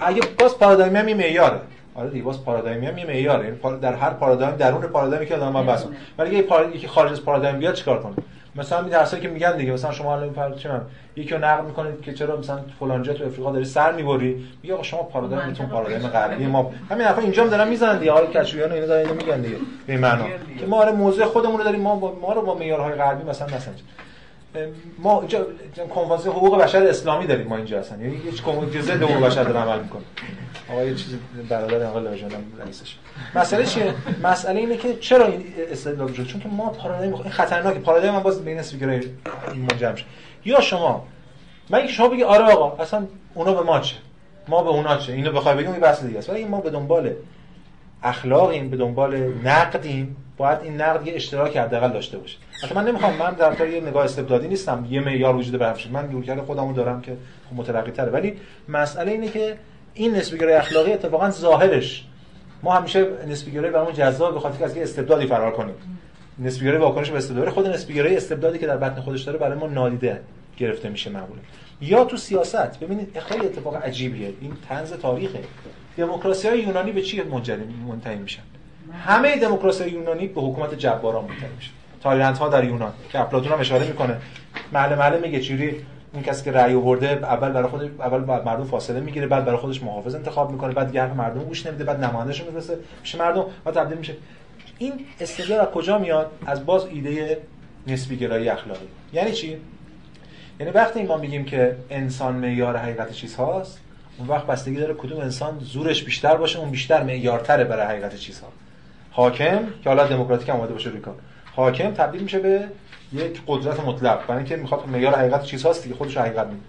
اگه باز پارادایم هم یه معیاره. آره دیگه باز پارادایم هم یه معیاره. یعنی در هر پارادایم درون پارادایمی که آدم بس ولی اگه پارادایم که خارج از پارادایم بیاد چیکار کنه؟ مثلا این درسایی که میگن دیگه مثلا شما الان فرض چه یکی رو نقد می‌کنید که چرا مثلا فلان جا تو افریقا داری سر می‌بری؟ میگه آقا شما پارادایمتون پارادایم غربی ما همین حرفا اینجا هم دارن می‌زنن دیگه. آقا کشویان و اینا دارن اینو میگن دیگه. به معنا که ما آره موضوع خودمون رو داریم ما با ما رو با معیارهای غربی مثلا مثلا ما اینجا کنوانسیون حقوق بشر اسلامی داریم ما اینجا اصلا. یعنی هیچ کنوانسیون ضد حقوق بشر داره عمل می‌کنه. آقا یه چیزی برادر آقا لاجانم رئیسش. مسئله چیه؟ مسئله اینه که چرا این استدلال شد؟ چون که ما پارادایم این خطرناکه. پارادایم من باز بین اسپیکرای منجم یا شما من شما بگی آره آقا اصلا اونا به ما چه؟ ما به اونا چه؟ اینو بخوای بگیم این بحث دیگه است. ولی ما به دنبال اخلاقیم به دنبال نقدیم. باید این نقد یه اشتراک حداقل داشته باشه. البته من نمی‌خوام من در یه نگاه استبدادی نیستم. یه معیار وجود برفشه من دورکرد خودمو دارم که خب مترقی تره ولی مسئله اینه که این نسبیگرایی اخلاقی اتفاقا ظاهرش. ما همیشه نسبیگرایی برامون جذاب به خاطر از یه استبدادی فرار کنیم. نسبیگرایی واکنش به استبداد. خود نسبیگرایی استبدادی که در بطن خودش داره برای ما نادیده گرفته میشه معمولا. یا تو سیاست. ببینید خیلی اتفاق عجیبیه. این طنز تاریخه. دموکراسی های یونانی به چی منتهی میشن؟ همه دموکراسی یونانی به حکومت جباران منتهی میشن تایرنت ها در یونان که افلاطون هم اشاره می‌کنه. محل محل میگه چوری اون کسی که رأی آورده اول برای خودش اول مردم فاصله می‌گیره بعد برای خودش محافظ انتخاب می‌کنه بعد دیگه مردم گوش نمیده بعد نمایندهش می‌رسه میشه مردم و تبدیل میشه. این استدلال از کجا میاد؟ از باز ایده نسبی گرایی اخلاقی. یعنی چی؟ یعنی وقتی ما میگیم که انسان معیار حقیقت چیزهاست اون وقت بستگی داره کدوم انسان زورش بیشتر باشه اون بیشتر معیارتره برای حقیقت چیزها. حاکم که حالا دموکراتیک هم اومده باشه روی کار. حاکم تبدیل میشه به یک قدرت مطلق. برای اینکه می‌خواد معیار حقیقت چیزهاست دیگه خودش حقیقت میده.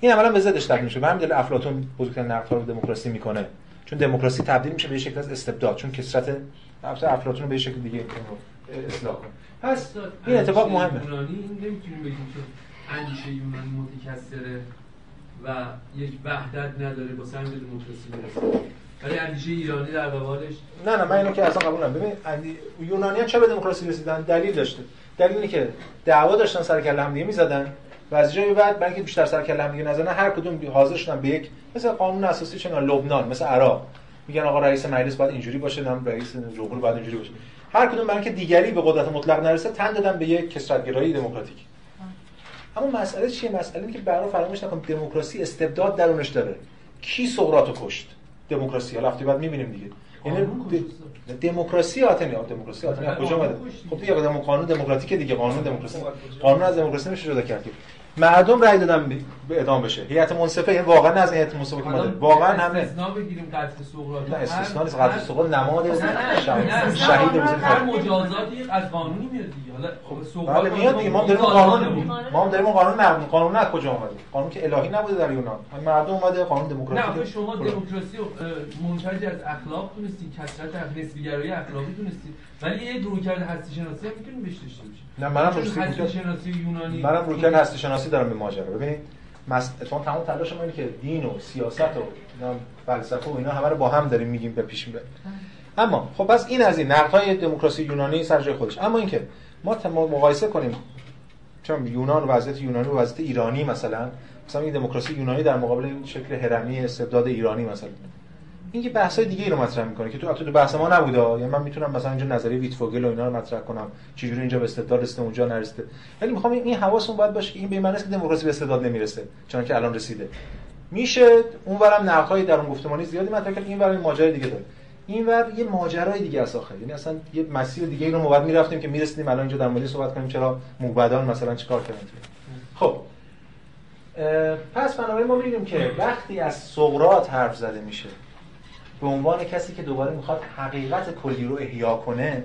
این عملا به ضدش تبدیل میشه. به همین دلیل افلاطون بزرگترین نقدها رو دموکراسی می‌کنه. چون دموکراسی تبدیل میشه به شکل از استبداد. چون کثرت افلاطون به شکل دیگه اصلاح کنه. پس این اتفاق مهمه. این نمی‌تونیم بگیم که اندیشه یونانی متکثره و یک وحدت نداره با سمت دموکراسی برسه ولی اندیشه ایرانی در قبالش نه نه من اینو که اصلا قبول ندارم. ببین اندی... چه به دموکراسی رسیدن؟ دلیل داشته. دلیل اینه که دعوا داشتن سر کله هم دیگه می‌زدن و از جایی بعد برای بیشتر سر کله هم دیگه نزنن هر کدوم حاضر شدن به یک مثل قانون اساسی چه لبنان مثل عراق. میگن آقا رئیس مجلس باید اینجوری باشه نام رئیس جمهور باید اینجوری باشه. هر کدوم برای اینکه دیگری به قدرت مطلق نرسه تن دادن به یک کثرت‌گرایی دموکراتیک. اما مسئله چیه؟ مسئله اینه که برای فراموش نکن دموکراسی استبداد درونش داره. کی سقراطو کشت؟ دموکراسی. حالا هفته بعد می‌بینیم دیگه. یعنی دموکراسی آتنی دموکراسی آتنی کجا اومده؟ خب دیگه قانون دموکراتیک دیگه قانون دموکراسی. قانون از دموکراسی میشه جدا کرد. مردم رأی دادن به اعدام بشه. هیئت منصفه یعنی واقعا از هیئت منصفه که ماده واقعا همه استثنا بگیریم قتل سقراط. نه استثنا نیست. قتل سقراط نماد شهید بزرگ. هر مجازاتی از قانونی میاد دیگه. حالا خب سقراط بله میاد دیگه. ما داریم قانون ما هم داریم قانون مردم قانون از کجا اومده؟ قانون که الهی نبوده در یونان. مردم اومده قانون دموکراتیک نه شما دموکراسی منتج از اخلاق تونستی کثرت نسبیگرایی اخلاقی تونستی. ولی یه رویکرد هستی شناسی هم می‌تونیم بهش داشته باشیم. نه منم هستی شناسی یونانی منم رویکرد هستی شناسی دارم به ماجرا. ببینید مس... اتفاقا تمام تلاش ما اینه که دین و سیاست و فلسفه و اینا همه رو با هم داریم میگیم به پیش می‌بریم. اما خب پس این از این نقدهای دموکراسی یونانی سر جای خودش. اما اینکه ما مقایسه کنیم چون یونان وضعیت یونانی و وضعیت ایرانی مثلا مثلا این دموکراسی یونانی در مقابل این شکل هرمی استبداد ایرانی مثلا. این یه بحثای دیگه ای رو مطرح می‌کنه که تو تو بحث ما نبوده. یعنی من می‌تونم مثلا اینجا نظریه ویتفوگل و اینا رو مطرح کنم. چجوری اینجا به استبداد رسیده اونجا نرسیده. ولی می‌خوام این حواسمون باید باشه که این به معنی که دموکراسی به استبداد نمی‌رسه چون که الان رسیده. میشه اونورم نقدهای در اون گفتمانی زیادی مطرح کرد این برای ماجرای دیگه داره اینور یه ماجرای دیگه است آخه یعنی اصلا یه مسیر دیگه ای رو ما بعد می‌رفتیم که می‌رسیدیم الان اینجا در مورد صحبت کنیم چرا موبدان مثلا چیکار کردن. خب. پس بنابراین ما می‌بینیم که وقتی از سقراط حرف زده میشه به عنوان کسی که دوباره می‌خواد حقیقت کلی رو احیا کنه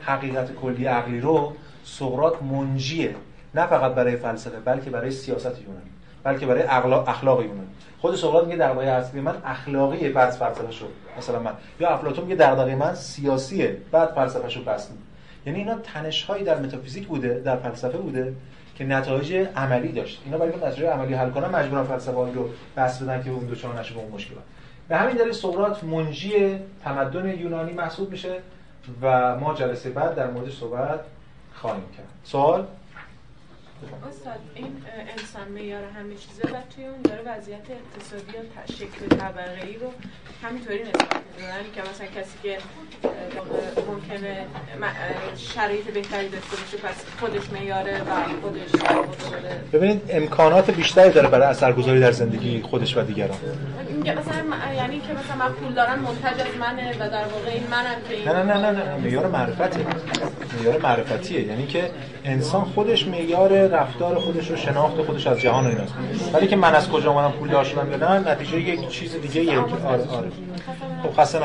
حقیقت کلی عقلی رو سقراط منجیه. نه فقط برای فلسفه بلکه برای سیاست یونانی بلکه برای اخلاق, یونانی. خود سقراط میگه در اصلی من اخلاقی بعد فلسفه شو. مثلا من. یا افلاطون میگه در من سیاسیه بعد فلسفه شو بس. یعنی اینا تنش هایی در متافیزیک بوده در فلسفه بوده که نتایج عملی داشت. اینا برای نتایج عملی حل کنن مجبورن فلسفه رو بس بدن که اون دو چهار نشه به اون مشکلات. به همین دلیل سقراط منجی تمدن یونانی محسوب میشه و ما جلسه بعد در موردش صحبت خواهیم کرد. سوال؟ استاد این انسان میار همه چیزه و توی اون داره وضعیت اقتصادی یا شکل طبقه ای رو همینطوری نسبت می‌دونن که مثلا کسی که ممکنه شرایط بهتری داشته باشه پس خودش میاره و خودش ببینید امکانات بیشتری داره برای اثرگذاری در زندگی خودش و دیگران. مثلا یعنی که مثلا من پول دارم منتج از منه و در واقع این منم که نه نه نه نه معیار معرفته. معیار معرفتیه یعنی که انسان خودش معیار رفتار خودش رو شناخت خودش از جهان و ایناست. ولی که من از کجا اومدم پول دار شدم یا نه نتیجه یک چیز دیگه یک آره. آره خب خسته